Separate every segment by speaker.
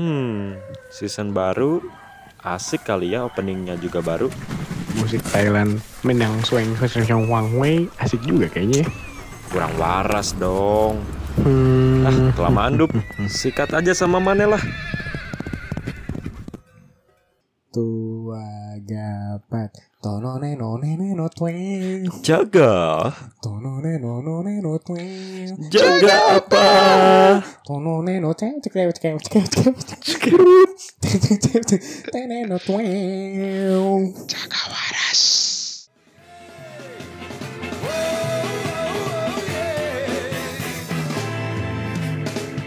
Speaker 1: Hmm, season baru asik kali ya openingnya juga baru.
Speaker 2: Musik Thailand main yang swing swing yang wang wei asik juga kayaknya. ya.
Speaker 1: Kurang waras dong.
Speaker 2: Hmm.
Speaker 1: Ah, kelamaan dup. Sikat aja sama Mane lah.
Speaker 2: Tua gapat tonone none no tweng
Speaker 1: Jaga.
Speaker 2: tonone none no tweng
Speaker 1: Jaga apa?
Speaker 2: tonone no tweng cek cek cek cek cek cek tene no tweng jaga waras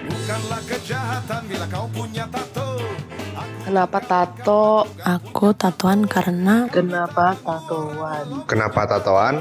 Speaker 3: Bukanlah kejahatan bila kau punya tato
Speaker 4: Kenapa tato?
Speaker 5: Aku tatoan karena
Speaker 4: Kenapa tatoan?
Speaker 6: Kenapa tatoan?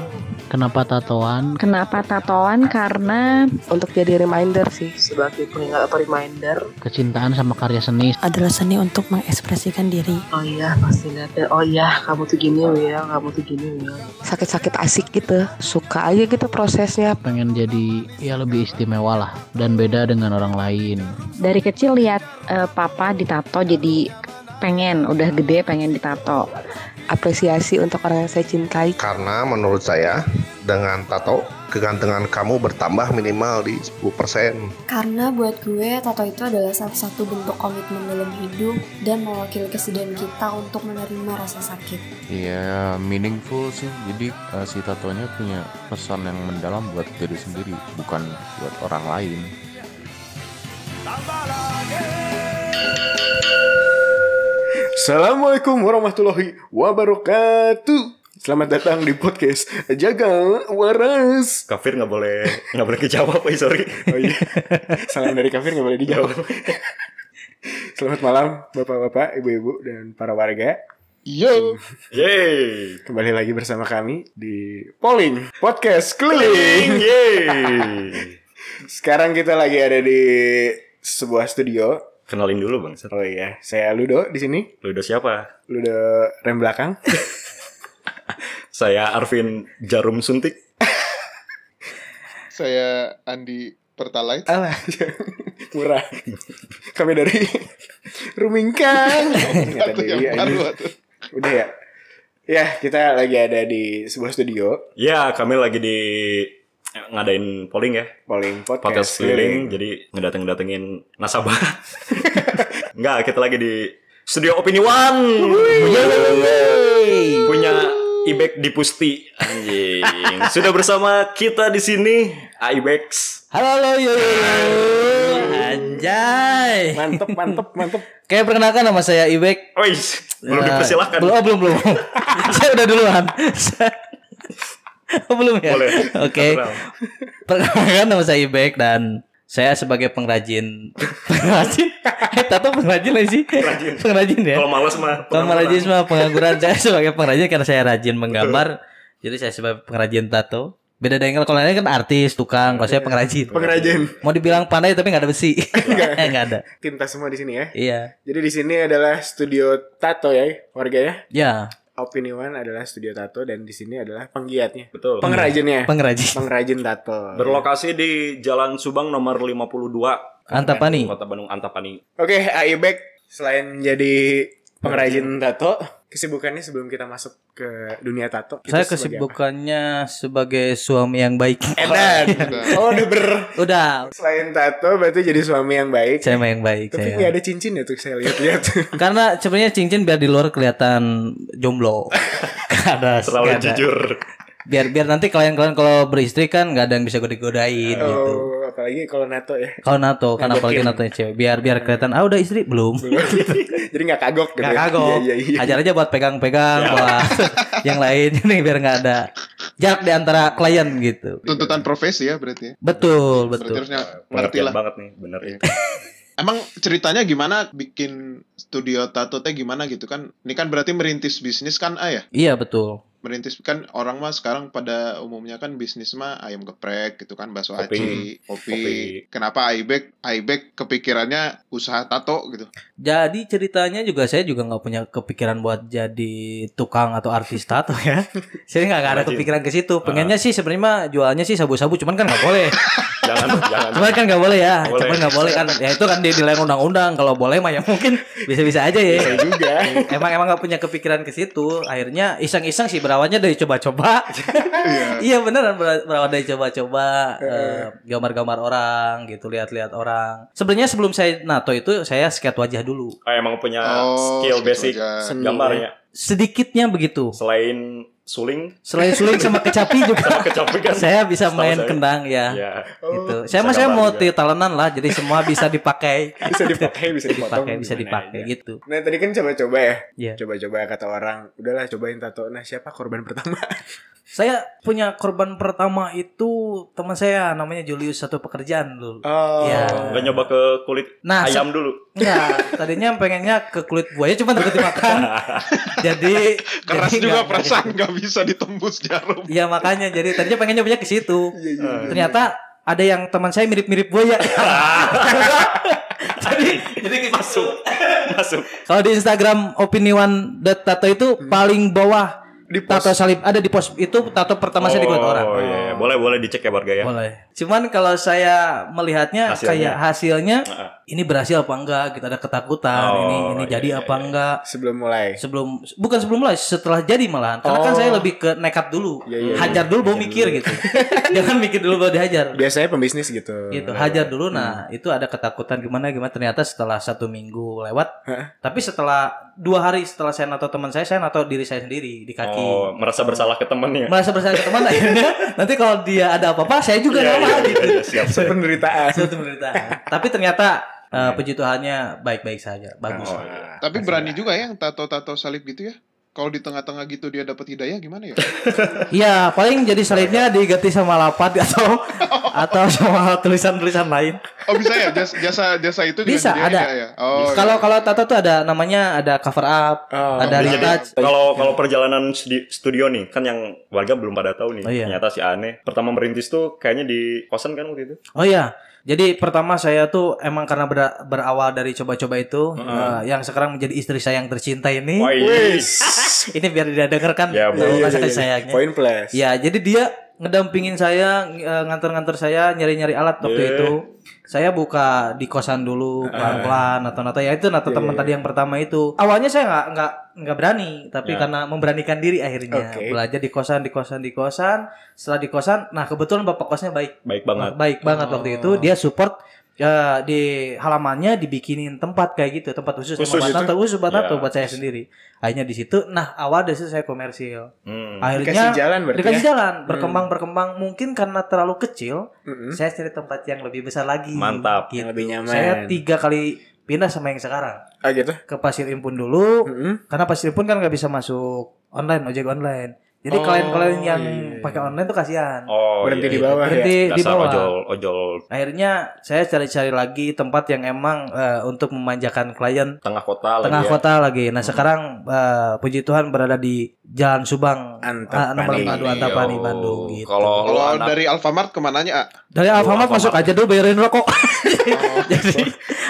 Speaker 7: Kenapa tatoan?
Speaker 5: kenapa tatoan karena
Speaker 4: Untuk jadi reminder sih sebagai pengingat atau reminder.
Speaker 7: Kecintaan sama karya seni.
Speaker 5: adalah seni untuk mengekspresikan diri.
Speaker 4: Oh iya pasti lihatnya. Oh iya kamu tuh gini ya, kamu tuh gini ya. Sakit-sakit asik gitu. Suka aja gitu prosesnya.
Speaker 7: Pengen jadi ya lebih istimewa lah dan beda dengan orang lain.
Speaker 5: Dari kecil lihat eh, papa ditato jadi pengen, udah gede pengen ditato.
Speaker 4: Apresiasi untuk orang yang saya cintai.
Speaker 6: Karena menurut saya dengan tato kegantengan kamu bertambah minimal di 10%.
Speaker 8: Karena buat gue, tato itu adalah salah satu bentuk komitmen dalam hidup dan mewakili kesedihan kita untuk menerima rasa sakit.
Speaker 9: Iya, meaningful sih. Jadi eh, si tatonya punya pesan yang mendalam buat diri sendiri, bukan buat orang lain.
Speaker 2: Assalamualaikum warahmatullahi wabarakatuh. Selamat datang di podcast Jaga Waras.
Speaker 1: Kafir nggak boleh nggak boleh kejawab, eh, sorry.
Speaker 2: Oh iya. Salam dari kafir gak boleh dijawab. Selamat malam Bapak-bapak, ibu-ibu, dan para warga.
Speaker 6: Yo,
Speaker 1: Yeay.
Speaker 2: Kembali lagi bersama kami di Polling Podcast Keliling
Speaker 1: Yeay.
Speaker 2: Sekarang kita lagi ada di sebuah studio
Speaker 1: Kenalin dulu bang.
Speaker 2: Oh iya, saya Ludo di sini
Speaker 1: Ludo siapa?
Speaker 2: Ludo rem belakang
Speaker 1: Saya Arvin Jarum Suntik.
Speaker 10: Saya Andi Pertalite.
Speaker 2: Alah, murah Kami dari Rumingkang
Speaker 10: tuh.
Speaker 2: Udah ya Ya, kita lagi ada di sebuah studio
Speaker 1: Ya, kami lagi di ngadain polling ya.
Speaker 2: Polling
Speaker 1: Podcast
Speaker 2: Podcast
Speaker 1: keliling. Jadi ngedateng-datengin nasabah. Enggak, kita lagi di Studio Opini One. Punya Ibex di Pusti. Anjing. Sudah bersama kita di sini Ibex.
Speaker 7: Halo halo yo yo yo. Anjay.
Speaker 2: Mantep, mantep, mantep
Speaker 7: Kayak perkenalkan nama saya Ibek.
Speaker 1: Belum
Speaker 7: Nah,
Speaker 1: dipersilahkan.
Speaker 7: Belum, oh, belum, belum. saya udah duluan. Oh, belum ya?
Speaker 1: Boleh.
Speaker 7: Oke.
Speaker 1: Kenal.
Speaker 7: Perkenalkan nama saya Ibek dan saya sebagai pengrajin. Pengrajin? Eh tato pengrajin lah sih?
Speaker 1: Pengrajin.
Speaker 7: pengrajin ya?
Speaker 1: Kalau malas mah.
Speaker 7: kalau pengrajin mah pengangguran. Saya sebagai pengrajin karena saya rajin menggambar. Jadi saya sebagai pengrajin tato. Beda dengan kalau lainnya kan artis tukang. Kalau saya pengrajin.
Speaker 2: Pengrajin.
Speaker 7: Mau dibilang pandai tapi nggak ada besi. Eh, nggak ada.
Speaker 2: Tinta semua di sini ya?
Speaker 7: Iya.
Speaker 2: Jadi di sini adalah studio tato ya warga ya?
Speaker 7: Ya
Speaker 2: Opini One adalah studio tato dan di sini adalah penggiatnya
Speaker 1: Betul.
Speaker 2: Pengrajinnya
Speaker 7: pengrajin
Speaker 2: Pengrajin tato
Speaker 1: Berlokasi di Jalan Subang nomor 52.
Speaker 7: Antapani
Speaker 1: Kota Bandung Antapani.
Speaker 2: Oke, Aibek selain menjadi pengrajin tato, kesibukannya sebelum kita masuk ke dunia tato. itu
Speaker 7: saya
Speaker 2: sebagai
Speaker 7: kesibukannya sebagai suami yang baik
Speaker 2: apa? Edan. Oh, udah ber.
Speaker 7: udah
Speaker 2: Selain tato berarti jadi suami yang baik.
Speaker 7: saya mah yang baik
Speaker 2: Tapi nggak ada cincin ya tuh saya lihat-lihat.
Speaker 7: Karena sebenarnya cincin biar di luar kelihatan jomblo. Gak ada.
Speaker 1: Terlalu
Speaker 7: gak ada.
Speaker 1: jujur.
Speaker 7: Biar biar nanti kalian-kalian kalau beristri kan nggak ada yang bisa godain gitu.
Speaker 2: Apalagi kalau nato ya.
Speaker 7: Kalau NATO kan apalagi NATO cewek. Biar biar kelihatan ah udah istri belum.
Speaker 2: jadi nggak kagok gitu.
Speaker 7: Gak
Speaker 2: ya.
Speaker 7: kagok.
Speaker 2: Iya, iya, iya.
Speaker 7: Ajar aja buat pegang-pegang buat yang lain ini biar nggak ada jarak di antara klien gitu.
Speaker 10: Tuntutan profesi ya berarti ya.
Speaker 7: Betul,
Speaker 10: Berarti
Speaker 7: betul.
Speaker 10: harusnya ngerti lah.
Speaker 1: banget nih, bener
Speaker 10: Iya.
Speaker 1: itu.
Speaker 10: Emang ceritanya gimana bikin studio tato teh gimana gitu kan? Ini kan berarti merintis bisnis kan ah ya?
Speaker 7: Iya betul.
Speaker 10: Merintis kan orang mah sekarang pada umumnya kan bisnis mah ayam geprek gitu kan bakso aci kopi.
Speaker 1: Kopi.
Speaker 10: kenapa Aibek Aibek kepikirannya usaha tato gitu
Speaker 7: Jadi ceritanya juga saya juga nggak punya kepikiran buat jadi tukang atau artis tato ya. saya nggak ada kepikiran ke situ. Pengennya sih sebenarnya mah jualnya sih sabu-sabu, cuman kan nggak boleh.
Speaker 1: jangan jangan
Speaker 7: cuman kan nggak boleh ya.
Speaker 1: Boleh.
Speaker 7: Cuman nggak boleh kan. Ya itu kan dia dilarang undang-undang. Kalau boleh mah ya mungkin bisa-bisa aja ya.
Speaker 2: Juga.
Speaker 7: emang emang nggak punya kepikiran ke situ. Akhirnya iseng-iseng sih berawalnya dari coba-coba. iya beneran ber- berawal dari coba-coba eh, gambar-gambar orang gitu, lihat-lihat orang. Sebenarnya sebelum saya nato itu saya sketch wajah dulu.
Speaker 1: Oh, emang punya
Speaker 10: Oh,
Speaker 1: skill basic gambarnya
Speaker 7: Sedikitnya begitu.
Speaker 1: selain suling
Speaker 7: Selain suling sama kecapi juga.
Speaker 1: kecapi kan
Speaker 7: saya bisa
Speaker 1: Setahu
Speaker 7: main
Speaker 1: saya.
Speaker 7: kendang ya.
Speaker 1: ya
Speaker 7: Gitu.
Speaker 1: Bisa
Speaker 7: Saya mah saya
Speaker 1: gambar
Speaker 7: multi talentan lah, jadi semua bisa dipakai.
Speaker 2: Bisa dipakai, bisa
Speaker 7: dipakai, bisa dipakai
Speaker 2: aja.
Speaker 7: gitu.
Speaker 2: Nah tadi kan coba-coba ya.
Speaker 7: Iya.
Speaker 2: Coba-coba kata orang, udahlah cobain tato. Nah siapa korban pertama?
Speaker 7: Saya punya korban pertama itu teman saya namanya Julius satu pekerjaan dulu.
Speaker 2: Oh.
Speaker 7: Iya.
Speaker 1: nggak nyoba ke kulit
Speaker 7: Nah,
Speaker 1: ayam dulu
Speaker 7: Enggak, tadinya pengennya ke kulit buaya cuma takut dimakan. jadi
Speaker 10: keras
Speaker 7: jadi
Speaker 10: juga
Speaker 7: nggak-
Speaker 10: perasaan nggak bisa ditembus jarum
Speaker 7: Iya makanya jadi tadinya pengen nyobanya ke situ.
Speaker 2: Iya,
Speaker 7: Ternyata ada yang teman saya mirip-mirip buaya. jadi jadi masuk.
Speaker 1: masuk
Speaker 7: Kalau di Instagram opiniwan tato itu paling bawah
Speaker 2: Di
Speaker 7: tato salib ada di post itu tato pertama saya di kulit orang.
Speaker 1: oh iya iya. boleh boleh dicek ya warga ya
Speaker 7: Boleh. Cuman kalau saya melihatnya
Speaker 1: Hasilnya.
Speaker 7: kayak hasilnya
Speaker 1: Heeh.
Speaker 7: ini berhasil apa enggak? Kita ada ketakutan
Speaker 1: Oh,
Speaker 7: ini ini
Speaker 1: iya,
Speaker 7: jadi
Speaker 1: iya,
Speaker 7: apa
Speaker 1: iya.
Speaker 7: enggak?
Speaker 2: Sebelum mulai.
Speaker 7: Sebelum bukan sebelum mulai, setelah jadi malahan. Karena kan
Speaker 2: Oh.
Speaker 7: saya lebih ke nekat dulu.
Speaker 2: Iya, iya,
Speaker 7: hajar
Speaker 2: iya.
Speaker 7: dulu baru mikir gitu. Jangan mikir dulu baru dihajar.
Speaker 2: Biasanya pembisnis gitu.
Speaker 7: Gitu, hajar dulu. Nah, itu ada ketakutan gimana gimana. Ternyata setelah satu minggu lewat, tapi setelah dua hari setelah saya nato teman saya, saya nato diri saya sendiri di kaki.
Speaker 1: oh merasa bersalah ke temennya
Speaker 7: Merasa bersalah ke teman akhirnya nanti kalau dia ada apa-apa saya juga
Speaker 1: Iya,
Speaker 7: sama
Speaker 1: iya,
Speaker 7: gitu.
Speaker 1: iya, siap saya.
Speaker 2: Penderitaan.
Speaker 7: Suatu penderitaan. Tapi ternyata eh, puji Tuhannya baik-baik saja, bagus.
Speaker 1: Oh, iya.
Speaker 10: tapi berani juga ya yang tato-tato salib gitu ya kalau di tengah-tengah gitu dia dapat hidayah gimana ya
Speaker 7: Iya, paling jadi salibnya diganti sama lapat atau atau sama tulisan-tulisan lain.
Speaker 10: oh bisa ya jasa jasa, jasa itu juga
Speaker 7: Bisa, ada.
Speaker 10: ya, oh
Speaker 7: Kalau kalau tato tuh ada namanya ada cover up,
Speaker 2: Oh,
Speaker 7: ada retouch.
Speaker 1: kalau kalau perjalanan studi- studio nih kan yang warga belum pada tahu nih
Speaker 7: Oh, iya.
Speaker 1: ternyata si aneh pertama merintis tuh kayaknya di kosan kan waktu itu
Speaker 7: Oh iya. Jadi pertama saya tuh emang karena ber- berawal dari coba-coba itu eh, yang sekarang menjadi istri saya yang tercinta ini. Ini biar dia dengarkan
Speaker 1: Ya,
Speaker 7: eh,
Speaker 1: boleh.
Speaker 7: rasa kasih sayangnya.
Speaker 2: Poin plus.
Speaker 7: Ya, jadi dia ngedampingin saya, eh, nganter-nganter saya, nyari-nyari alat waktu
Speaker 1: Yeah.
Speaker 7: itu. Saya buka di kosan dulu pelan-pelan atau nato ya itu nato
Speaker 2: Yeah,
Speaker 7: teman
Speaker 2: yeah.
Speaker 7: tadi yang pertama itu. Awalnya saya nggak nggak nggak berani, tapi
Speaker 1: Ya.
Speaker 7: karena memberanikan diri akhirnya
Speaker 2: Oke.
Speaker 7: belajar di kosan, di kosan, di kosan. Setelah di kosan, nah kebetulan bapak kosnya baik,
Speaker 1: baik banget
Speaker 7: baik banget waktu itu. Dia support ya di halamannya dibikinin tempat kayak gitu, tempat khusus,
Speaker 1: Khusus
Speaker 7: tempat nato khusus buat
Speaker 1: Ya.
Speaker 7: nato buat saya sendiri. Akhirnya di situ, nah awal dari situ saya komersil.
Speaker 1: Hmm.
Speaker 7: Akhirnya
Speaker 2: Dikasih jalan berarti
Speaker 7: dikasih
Speaker 2: ya?
Speaker 7: jalan berkembang berkembang mungkin karena terlalu kecil
Speaker 2: Mm-mm.
Speaker 7: saya cari tempat yang lebih besar lagi
Speaker 1: Mantap.
Speaker 7: gitu.
Speaker 2: Yang lebih nyaman.
Speaker 7: saya tiga kali pindah sama yang sekarang
Speaker 2: Ah gitu.
Speaker 7: ke Pasir Impun dulu
Speaker 2: Mm-mm.
Speaker 7: karena Pasir Impun kan nggak bisa masuk online ojek online jadi
Speaker 2: Oh,
Speaker 7: klien-klien yang
Speaker 2: iya, iya.
Speaker 7: pakai online tuh kasihan
Speaker 1: oh
Speaker 2: Berhenti
Speaker 1: iya,
Speaker 2: di
Speaker 1: iya.
Speaker 2: bawah ya.
Speaker 7: berhenti di
Speaker 1: dasar
Speaker 7: bawah
Speaker 1: ojol ojol
Speaker 7: akhirnya saya cari-cari lagi tempat yang emang eh, untuk memanjakan klien
Speaker 1: tengah kota
Speaker 7: tengah
Speaker 1: lagi ya.
Speaker 7: kota lagi nah sekarang eh, puji Tuhan berada di Jalan Subang ah, nomor
Speaker 2: Antapani.
Speaker 7: 42 Antapani
Speaker 1: Yo.
Speaker 7: Bandung gitu
Speaker 1: kalau
Speaker 10: kalau
Speaker 1: anak
Speaker 10: dari Alfamart ke mananya ah?
Speaker 7: Dari Alfamart
Speaker 1: Alfamart.
Speaker 7: masuk aja dulu bayarin rokok. Jadi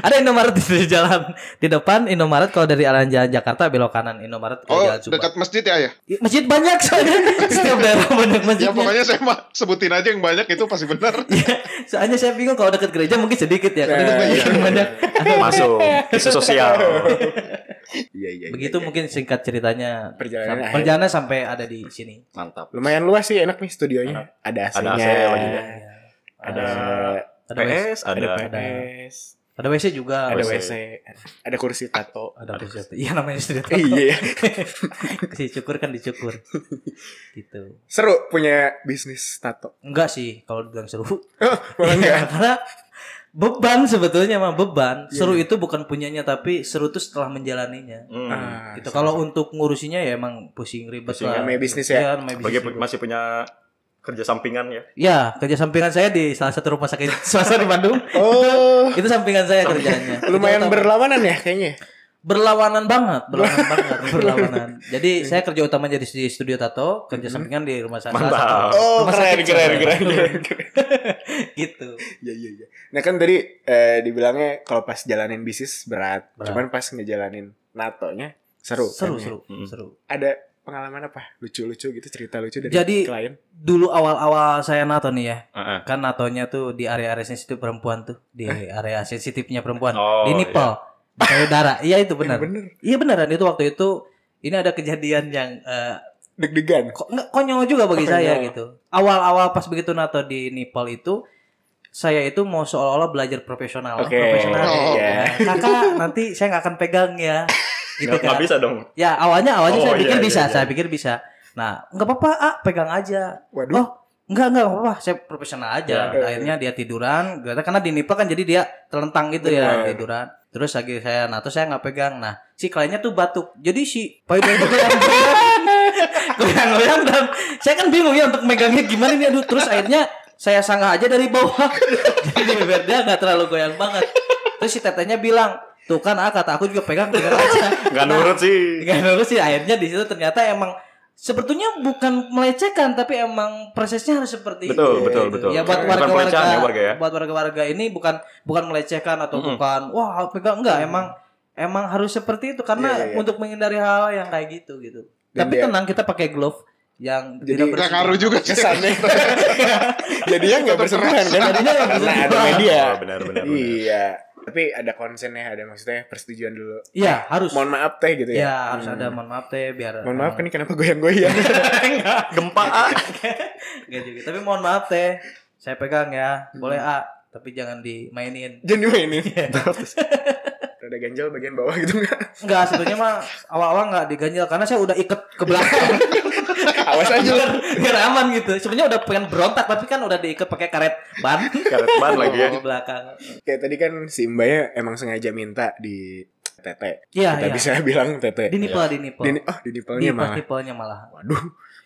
Speaker 7: ada Indomaret di jalan di depan Indomaret kalau dari arah jalan Jakarta belok kanan Indomaret ke
Speaker 10: oh
Speaker 7: jalan Subang.
Speaker 10: dekat masjid ya ya
Speaker 7: Masjid banyak soalnya setiap daerah banyak
Speaker 10: ya
Speaker 7: masjidnya.
Speaker 10: pokoknya saya mah sebutin aja yang banyak itu pasti benar
Speaker 7: Soalnya saya bingung kalau dekat gereja mungkin sedikit ya. Kalau dekat
Speaker 2: Nah,
Speaker 7: masjid
Speaker 2: iya.
Speaker 7: banyak.
Speaker 1: masuk isu sosial
Speaker 2: Iya iya.
Speaker 7: Begitu
Speaker 2: iya,
Speaker 7: mungkin singkat ceritanya.
Speaker 2: Perjalanan
Speaker 7: Sam-
Speaker 2: akhir.
Speaker 7: perjalanan sampai ada di sini.
Speaker 1: mantap
Speaker 2: Lumayan luas sih enak nih studionya. Ada
Speaker 1: Ada
Speaker 2: AC-nya.
Speaker 1: AC lagi ya.
Speaker 2: Ada
Speaker 7: Ada WC,
Speaker 1: PS
Speaker 2: ada
Speaker 1: ada
Speaker 2: PS.
Speaker 7: Ada WC juga.
Speaker 2: Ada
Speaker 1: WC.
Speaker 2: WC. Ada kursi tato.
Speaker 7: Ada WC. Iya namanya studio.
Speaker 2: Iya.
Speaker 7: si cukur kan dicukur. gitu.
Speaker 2: Seru punya bisnis tato.
Speaker 7: Enggak sih kalau bilang seru.
Speaker 2: Enggak.
Speaker 7: Iya, karena beban sebetulnya mah beban.
Speaker 2: Iya,
Speaker 7: Seru itu bukan punyanya tapi seru itu setelah menjalaninya.
Speaker 1: Hmm.
Speaker 2: Ah,
Speaker 7: Gitu. Kalau untuk ngurusinya ya emang pusing ribet
Speaker 1: Pusing,
Speaker 7: lah.
Speaker 2: namanya bisnis ya.
Speaker 7: Iya, namanya
Speaker 1: bagi
Speaker 7: bisnis.
Speaker 1: masih punya kerja sampingan ya
Speaker 7: Ya, kerja sampingan saya di salah satu rumah sakit swasta di Bandung.
Speaker 2: Oh,
Speaker 7: itu sampingan saya kerjanya.
Speaker 2: lumayan berlawanan ya kayaknya.
Speaker 7: berlawanan banget, berlawanan banget, berlawanan. Jadi saya kerja utama jadi di studio tato, kerja sampingan di rumah saya.
Speaker 1: Mantap.
Speaker 2: Oh,
Speaker 7: rumah
Speaker 2: keren,
Speaker 7: sakit
Speaker 2: keren, keren, keren, keren.
Speaker 7: gitu.
Speaker 2: Iya, iya, iya. Nah kan tadi eh, dibilangnya kalau pas jalanin bisnis berat,
Speaker 7: Berat.
Speaker 2: cuman pas ngejalanin natonya seru.
Speaker 7: Seru,
Speaker 2: kan, ya?
Speaker 7: seru,
Speaker 1: Mm.
Speaker 7: seru.
Speaker 2: Ada pengalaman apa? Lucu-lucu gitu, cerita lucu dari
Speaker 7: Jadi-
Speaker 2: klien.
Speaker 7: Dulu awal-awal saya nato nih ya,
Speaker 1: Heeh.
Speaker 7: kan natonya tuh di area-area sensitif perempuan tuh, di area sensitifnya perempuan,
Speaker 1: Oh,
Speaker 7: di nipple, di payudara. Iya itu benar.
Speaker 2: Bener.
Speaker 7: Iya beneran itu waktu itu ini ada kejadian yang eh,
Speaker 2: Deg-degan.
Speaker 7: kok nggak konyol juga bagi
Speaker 2: Konyol.
Speaker 7: saya gitu. Awal-awal pas begitu nato di nipple itu saya itu mau seolah-olah belajar profesional,
Speaker 2: Oke.
Speaker 7: profesional.
Speaker 10: Oh,
Speaker 7: Ya, Kakak nanti saya nggak akan pegang ya. Gitu
Speaker 1: Nggak nggak
Speaker 7: kan.
Speaker 1: bisa dong.
Speaker 7: Ya awalnya awalnya
Speaker 1: Oh,
Speaker 7: saya pikir
Speaker 1: iya,
Speaker 7: bisa,
Speaker 1: iya, iya.
Speaker 7: saya pikir bisa. Nah nggak apa-apa, ah pegang aja.
Speaker 2: Waduh.
Speaker 7: Oh Enggak, enggak apa-apa, saya profesional aja.
Speaker 1: Ya.
Speaker 7: Akhirnya dia tiduran, karena di nipple kan jadi dia telentang gitu ya,
Speaker 2: Bener.
Speaker 7: tiduran. Terus lagi saya nato saya nggak pegang. Nah, si kliennya tuh batuk. Jadi si payudara itu goyang-goyang. goyang-goyang dan saya kan bingung ya untuk megangnya gimana nih aduh. Terus akhirnya saya sanggah aja dari bawah. jadi dia nggak terlalu goyang banget. Terus si tetenya bilang, "Tuh kan ah, kata aku juga pegang, pegang aja."
Speaker 1: Nggak nurut sih.
Speaker 7: Nggak nurut sih akhirnya di situ ternyata emang sebetulnya bukan melecehkan tapi emang prosesnya harus seperti
Speaker 1: Betul,
Speaker 7: itu.
Speaker 1: betul, betul.
Speaker 7: Ya buat warga-warga
Speaker 1: ya, warga ya.
Speaker 7: buat warga-warga ini bukan bukan melecehkan atau
Speaker 1: Mm-mm.
Speaker 7: bukan wah pegang enggak emang emang harus seperti itu karena
Speaker 2: Iya, iya, iya.
Speaker 7: untuk menghindari hal yang kayak gitu gitu.
Speaker 2: Dan
Speaker 7: tapi
Speaker 2: dia-
Speaker 7: tenang kita pakai glove yang
Speaker 2: Jadi
Speaker 7: tidak
Speaker 10: Nggak ngaruh juga sih.
Speaker 2: Kesannya. Jadinya nggak bersentuhan kan?
Speaker 7: Jadinya nggak
Speaker 2: Karena ada
Speaker 7: bersentuhan.
Speaker 2: media.
Speaker 1: Oh, benar, benar, benar.
Speaker 2: Iya. Tapi ada konsennya, ada maksudnya persetujuan dulu.
Speaker 7: Iya, harus.
Speaker 2: Mohon maaf teh gitu ya.
Speaker 7: Ya, harus
Speaker 2: Hmm.
Speaker 7: ada mohon maaf teh biar
Speaker 2: Mohon maaf kan ini kenapa goyang-goyang?
Speaker 1: Gempa ah.
Speaker 7: Enggak juga. Tapi mohon maaf teh. Saya pegang ya. Boleh A, tapi jangan dimainin.
Speaker 2: Jangan dimainin. Ada ganjal bagian bawah gitu enggak?
Speaker 7: Enggak, sebetulnya mah awal-awal enggak diganjel karena saya udah iket ke belakang.
Speaker 2: Awas aja.
Speaker 7: biar, biar aman gitu. Sebenarnya udah pengen berontak tapi kan udah diikat pakai karet ban.
Speaker 1: Karet ban lagi ya.
Speaker 7: di belakang.
Speaker 2: Kayak tadi kan si Mbaknya emang sengaja minta di tete.
Speaker 7: Iya,
Speaker 2: Kita
Speaker 7: iya.
Speaker 2: bisa bilang tete.
Speaker 7: Di nipple, di nipple.
Speaker 2: Di, oh, di
Speaker 7: Di
Speaker 2: nipelnya malah.
Speaker 7: malah.
Speaker 2: Waduh.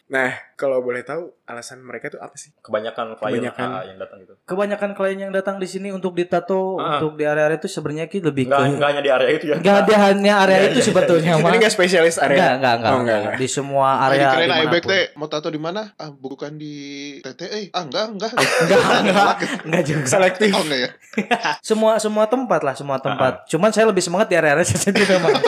Speaker 2: Nah, kalau boleh tahu alasan mereka tuh apa sih?
Speaker 1: Kebanyakan klien
Speaker 2: Kebanyakan.
Speaker 1: AA yang datang gitu.
Speaker 7: Kebanyakan klien yang datang di sini untuk ditato,
Speaker 1: Ah.
Speaker 7: untuk di area-area itu sebenarnya ki lebih
Speaker 1: Enggak
Speaker 7: ke
Speaker 1: enggak hanya di area itu ya.
Speaker 7: Enggak ada hanya area
Speaker 1: Iya,
Speaker 7: itu
Speaker 1: iya,
Speaker 7: sebetulnya.
Speaker 2: Ini nggak spesialis area.
Speaker 7: Enggak, enggak, enggak,
Speaker 2: Oh, enggak,
Speaker 7: enggak.
Speaker 2: enggak.
Speaker 7: Di semua
Speaker 10: Ah,
Speaker 7: area
Speaker 10: dikirain
Speaker 7: di mana pun.
Speaker 10: Aibek teh mau tato di mana? Ah, bukan di TTE. Ah, enggak, enggak.
Speaker 7: Enggak, enggak, enggak juga.
Speaker 2: Selektif.
Speaker 10: Oh, enggak ya.
Speaker 7: Semua semua tempat lah, semua tempat. Cuman saya lebih semangat di area-area sensitif memang.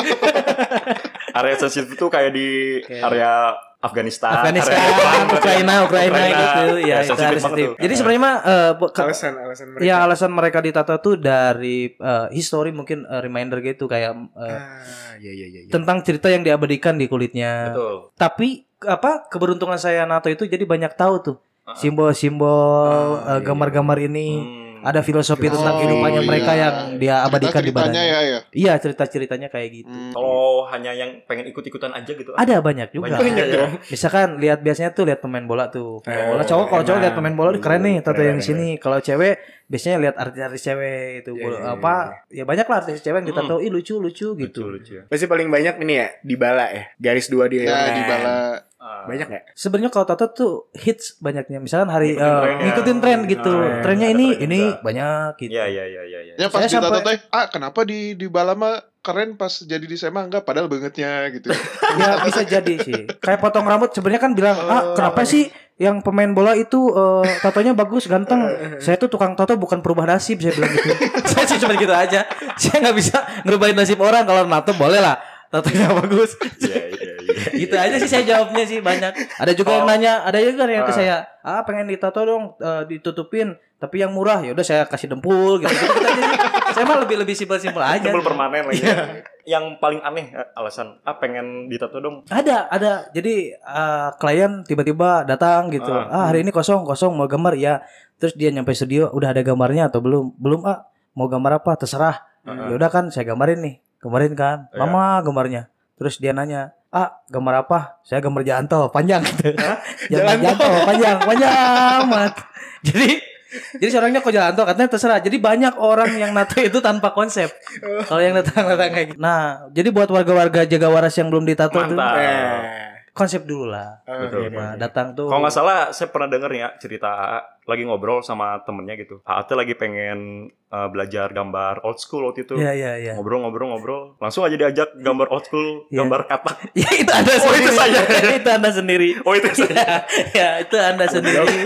Speaker 1: Area sensitif itu kayak di
Speaker 7: Kayak-
Speaker 1: area Afghanistan,
Speaker 7: Afghanistan,
Speaker 1: area Jepang,
Speaker 7: Ukraina, Ukraina, gitu. Ya,
Speaker 1: Ya,
Speaker 7: itu
Speaker 1: sensitif.
Speaker 7: Jadi sebenarnya mah eh, ke-
Speaker 2: Alasan alasan mereka.
Speaker 7: ya alasan mereka ditato tuh dari eh, history mungkin eh, reminder gitu kayak eh,
Speaker 2: Ah, iya iya iya. iya.
Speaker 7: tentang cerita yang diabadikan di kulitnya.
Speaker 1: Betul.
Speaker 7: Tapi apa keberuntungan saya nato itu jadi banyak tahu tuh
Speaker 1: Ah.
Speaker 7: simbol-simbol eh, gambar-gambar ini.
Speaker 1: Hmm.
Speaker 7: Ada filosofi tentang
Speaker 10: Oh,
Speaker 7: kehidupannya
Speaker 10: iya.
Speaker 7: mereka yang dia abadikan di badannya.
Speaker 10: ya, ya.
Speaker 7: Iya cerita-ceritanya kayak gitu.
Speaker 10: Hmm.
Speaker 1: Kalau hanya yang pengen ikut-ikutan aja gitu.
Speaker 7: Ada banyak juga.
Speaker 1: Banyak.
Speaker 2: Banyak dong.
Speaker 7: Misalkan lihat biasanya tuh lihat pemain bola tuh. Pemain
Speaker 2: Oh,
Speaker 7: bola cowok kalau cowok
Speaker 2: emang.
Speaker 7: lihat pemain bola "Ih, keren nih tato yang di sini. Kalau cewek biasanya lihat artis-artis cewek itu
Speaker 2: Iya, iya,
Speaker 7: apa ya banyak lah artis cewek yang
Speaker 1: Hmm.
Speaker 7: ditato ih lucu lucu gitu.
Speaker 1: Lucu, lucu ya.
Speaker 2: Pasti paling banyak ini ya di bala ya. Garis dua di
Speaker 10: Ya,
Speaker 2: lengan.
Speaker 10: di bala.
Speaker 1: Ah.
Speaker 2: Banyak nggak?
Speaker 7: Sebenarnya kalau tato tuh hits banyaknya. Misalkan hari
Speaker 1: Ngikutin
Speaker 7: eh,
Speaker 1: trennya.
Speaker 7: ngikutin tren gitu.
Speaker 2: Ah, iya.
Speaker 7: Trennya ini
Speaker 1: tren
Speaker 7: ini
Speaker 1: juga.
Speaker 7: banyak gitu.
Speaker 1: Iya, iya, iya, iya, iya.
Speaker 10: Ya pas
Speaker 7: Saya
Speaker 10: di tato
Speaker 7: sampai-
Speaker 10: teh, ah kenapa di di bala mah keren pas jadi di Sema enggak padahal bangetnya gitu.
Speaker 7: Ya bisa jadi sih. Kayak potong rambut sebenarnya kan bilang,
Speaker 10: Oh,
Speaker 7: "Ah, kenapa sih yang pemain bola itu eh, tatonya bagus, ganteng. Saya tuh tukang tato bukan perubah nasib." Saya bilang gitu. saya sih cuma gitu aja. Saya nggak bisa ngerubahin nasib orang kalau nato boleh lah. Tatonya bagus.
Speaker 1: Iya, iya.
Speaker 7: gitu aja sih saya jawabnya sih banyak. Ada juga yang
Speaker 1: Oh.
Speaker 7: nanya, ada juga yang ke
Speaker 1: Ah.
Speaker 7: saya, "Ah, pengen ditato dong, eh, ditutupin tapi yang murah." Ya udah saya kasih dempul gitu. gitu, aja sih. Saya mah lebih lebih simpel-simpel aja.
Speaker 1: Simpel permanen lagi.
Speaker 7: Iya.
Speaker 1: Yang paling aneh eh, alasan ah pengen ditato dong.
Speaker 7: Ada, ada. Jadi uh, klien tiba-tiba datang gitu. Ah,
Speaker 1: Ah.
Speaker 7: hari ini kosong, kosong mau gambar ya. Terus dia nyampe studio, udah ada gambarnya atau belum? Belum, Ah. Mau gambar apa? Terserah.
Speaker 1: Ah.
Speaker 7: Ya udah kan saya gambarin nih. Gambarin kan.
Speaker 1: Iya.
Speaker 7: Mama gambarnya. Terus dia nanya, "Ah, gambar apa?" Saya gambar jalan tol panjang gitu. jalan, jalan tol panjang, panjang banget. Jadi jadi seorangnya kok jalan tol katanya terserah. Jadi banyak orang yang nato itu tanpa konsep. Kalau yang datang-datang kayak gitu. Nah, jadi buat warga-warga jaga waras yang belum ditato tuh
Speaker 1: Mantap.
Speaker 2: Eh,
Speaker 7: konsep dulu lah.
Speaker 2: Oh,
Speaker 1: Betul,
Speaker 2: iya, iya.
Speaker 7: datang tuh.
Speaker 1: Kalau nggak salah, saya pernah denger ya cerita lagi ngobrol sama temennya gitu. AA tuh lagi pengen uh, belajar gambar old school waktu itu.
Speaker 7: Iya, iya, iya.
Speaker 1: Ngobrol-ngobrol-ngobrol, langsung aja diajak gambar old school,
Speaker 7: Iya.
Speaker 1: gambar katak.
Speaker 7: Ya, itu Anda
Speaker 1: Oh,
Speaker 7: sendiri.
Speaker 1: itu saya.
Speaker 7: itu Anda sendiri.
Speaker 1: Oh itu saya.
Speaker 7: ya, itu Anda sendiri.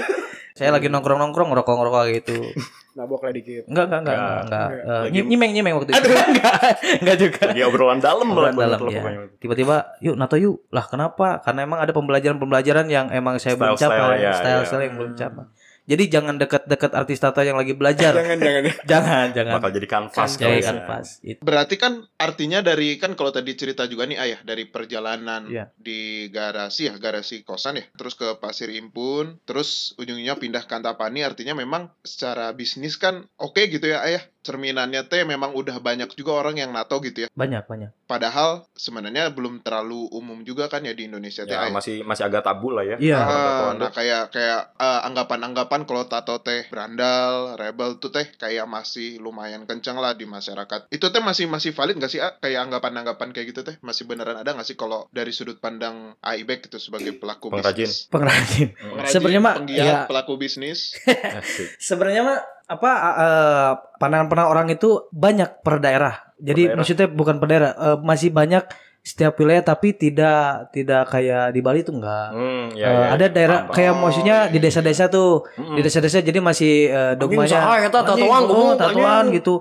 Speaker 7: Saya lagi nongkrong-nongkrong ngerokok-ngerokok gitu.
Speaker 2: Nabok lah dikit.
Speaker 7: Enggak, enggak, enggak,
Speaker 1: Enggak.
Speaker 7: Eh, nyimeng-nyimeng waktu itu. enggak, enggak juga.
Speaker 1: Lagi obrolan dalam
Speaker 7: Obrolan
Speaker 1: lah,
Speaker 7: dalam ya.
Speaker 1: pokoknya.
Speaker 7: Tiba-tiba, yuk Nato yuk. Lah kenapa? Karena emang ada pembelajaran-pembelajaran yang emang saya belum
Speaker 1: Style-style,
Speaker 7: capai,
Speaker 1: ya,
Speaker 7: style-style
Speaker 1: ya.
Speaker 7: yang belum capai. Jadi jangan dekat-dekat artis tato yang lagi belajar.
Speaker 2: Jangan jangan.
Speaker 7: jangan, jangan.
Speaker 1: Bakal jadi kanvas.
Speaker 7: Jadi
Speaker 1: ya.
Speaker 7: kanvas. Itu.
Speaker 10: Berarti kan artinya dari kan kalau tadi cerita juga nih ayah dari perjalanan
Speaker 7: Iya.
Speaker 10: di garasi ya garasi kosan ya terus ke Pasir Impun terus ujungnya pindah ke Antapani artinya memang secara bisnis kan oke gitu ya ayah cerminannya teh memang udah banyak juga orang yang nato gitu ya
Speaker 7: Banyak, banyak.
Speaker 10: padahal sebenarnya belum terlalu umum juga kan ya di Indonesia teh
Speaker 1: Ya, masih masih agak tabu lah ya.
Speaker 7: Iya.
Speaker 1: Tatoan
Speaker 10: nah kayak kayak eh, anggapan-anggapan kalau tato teh berandal, rebel tuh teh kayak masih lumayan kencang lah di masyarakat. Itu teh masih masih valid gak sih ah? kayak anggapan-anggapan kayak gitu teh masih beneran ada gak sih kalau dari sudut pandang Aibek gitu sebagai pelaku
Speaker 1: Pengrajin.
Speaker 10: bisnis?
Speaker 7: Pengrajin.
Speaker 10: Pengrajin,
Speaker 7: Sebenarnya mah, ya.
Speaker 10: pelaku bisnis.
Speaker 1: Asik.
Speaker 7: Sebenarnya mah apa eh, pandangan-pandangan orang itu banyak per daerah. Jadi
Speaker 1: Per daerah.
Speaker 7: maksudnya bukan per daerah, eh, masih banyak setiap wilayah tapi tidak tidak kayak di Bali itu enggak.
Speaker 1: Hmm, ya, ya.
Speaker 7: ada daerah
Speaker 1: Paham,
Speaker 7: kayak
Speaker 10: paham.
Speaker 7: maksudnya di
Speaker 10: iya,
Speaker 7: desa-desa tuh,
Speaker 1: Mm-mm.
Speaker 7: di desa-desa jadi masih eh, dogmanya
Speaker 1: eta
Speaker 7: anjing,
Speaker 1: tatoan,
Speaker 7: oh, tatoan gitu.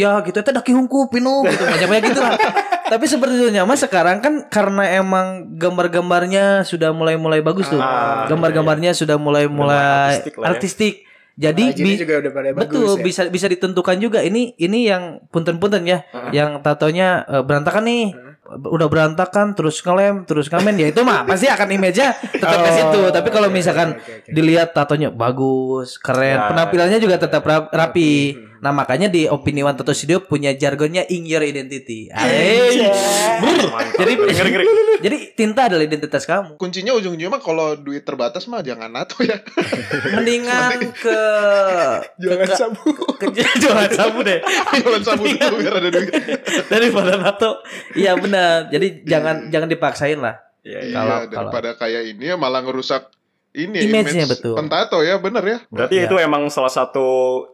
Speaker 7: Ya gitu eta daki hungkup pinu gitu banyak-banyak gitu lah. Tapi sebetulnya mah sekarang kan karena emang gambar-gambarnya sudah mulai-mulai bagus tuh.
Speaker 1: Ah,
Speaker 7: Gambar-gambarnya sudah mulai-mulai
Speaker 1: artistik lah ya.
Speaker 7: artistik. Jadi
Speaker 2: Rajinnya
Speaker 7: bi-
Speaker 2: juga udah pada bagus
Speaker 7: betul
Speaker 2: ya.
Speaker 7: bisa bisa ditentukan juga ini ini yang punten-punten ya, yang tatonya eh, berantakan nih. Udah berantakan terus ngelem terus ngamen ya itu mah pasti akan image-nya tetap ke
Speaker 2: Oh,
Speaker 7: situ. Tapi kalau misalkan
Speaker 2: oke, oke.
Speaker 7: dilihat tatonya bagus, keren,
Speaker 1: Ya,
Speaker 7: penampilannya juga tetap ra- rapi. Nah, makanya di Opini One Tattoo Studio punya jargonnya in your identity. Jadi jadi tinta adalah identitas kamu.
Speaker 10: Kuncinya ujung-ujungnya mah kalau duit terbatas mah jangan nato ya.
Speaker 7: Mendingan ke
Speaker 2: Jangan
Speaker 7: ke,
Speaker 2: sabu.
Speaker 7: ke, jangan sabu deh.
Speaker 10: Jualan sabun dulu biar ada duit.
Speaker 7: daripada nato. Iya benar. Jadi jangan jangan dipaksain lah.
Speaker 1: Iya, iya.
Speaker 10: Iya,
Speaker 7: Kalau-
Speaker 10: daripada kayak ini ya malah ngerusak ini
Speaker 7: Image-nya,
Speaker 10: image
Speaker 7: betul.
Speaker 10: pentato ya, bener ya.
Speaker 1: Berarti
Speaker 7: Ya.
Speaker 1: itu emang salah satu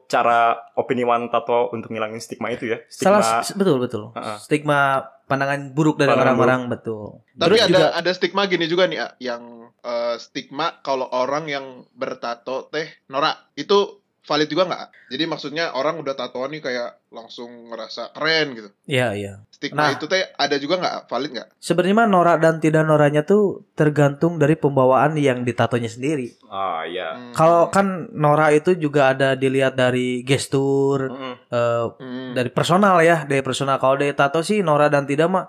Speaker 1: cara opini one tato untuk ngilangin stigma itu ya. Stigma
Speaker 7: Salah betul betul.
Speaker 1: Ha-ha.
Speaker 7: Stigma pandangan buruk dari orang-orang betul.
Speaker 10: Tapi
Speaker 7: Terus
Speaker 10: ada
Speaker 7: juga
Speaker 10: ada stigma gini juga nih, A, yang eh, stigma kalau orang yang bertato teh norak itu valid juga nggak? Jadi maksudnya orang udah tatoan nih kayak langsung ngerasa keren gitu.
Speaker 7: Iya iya.
Speaker 10: Stigma
Speaker 7: Nah.
Speaker 10: itu teh ada juga nggak? Valid nggak?
Speaker 7: Sebenarnya mah norak dan tidak noraknya tuh tergantung dari pembawaan yang ditatonya sendiri.
Speaker 1: Ah, iya.
Speaker 10: Hmm.
Speaker 7: Kalau kan norak itu juga ada dilihat dari gestur,
Speaker 1: Mm-mm.
Speaker 7: eh,
Speaker 10: Hmm.
Speaker 7: dari personal ya, dari personal. Kalau dari tato sih norak dan tidak mah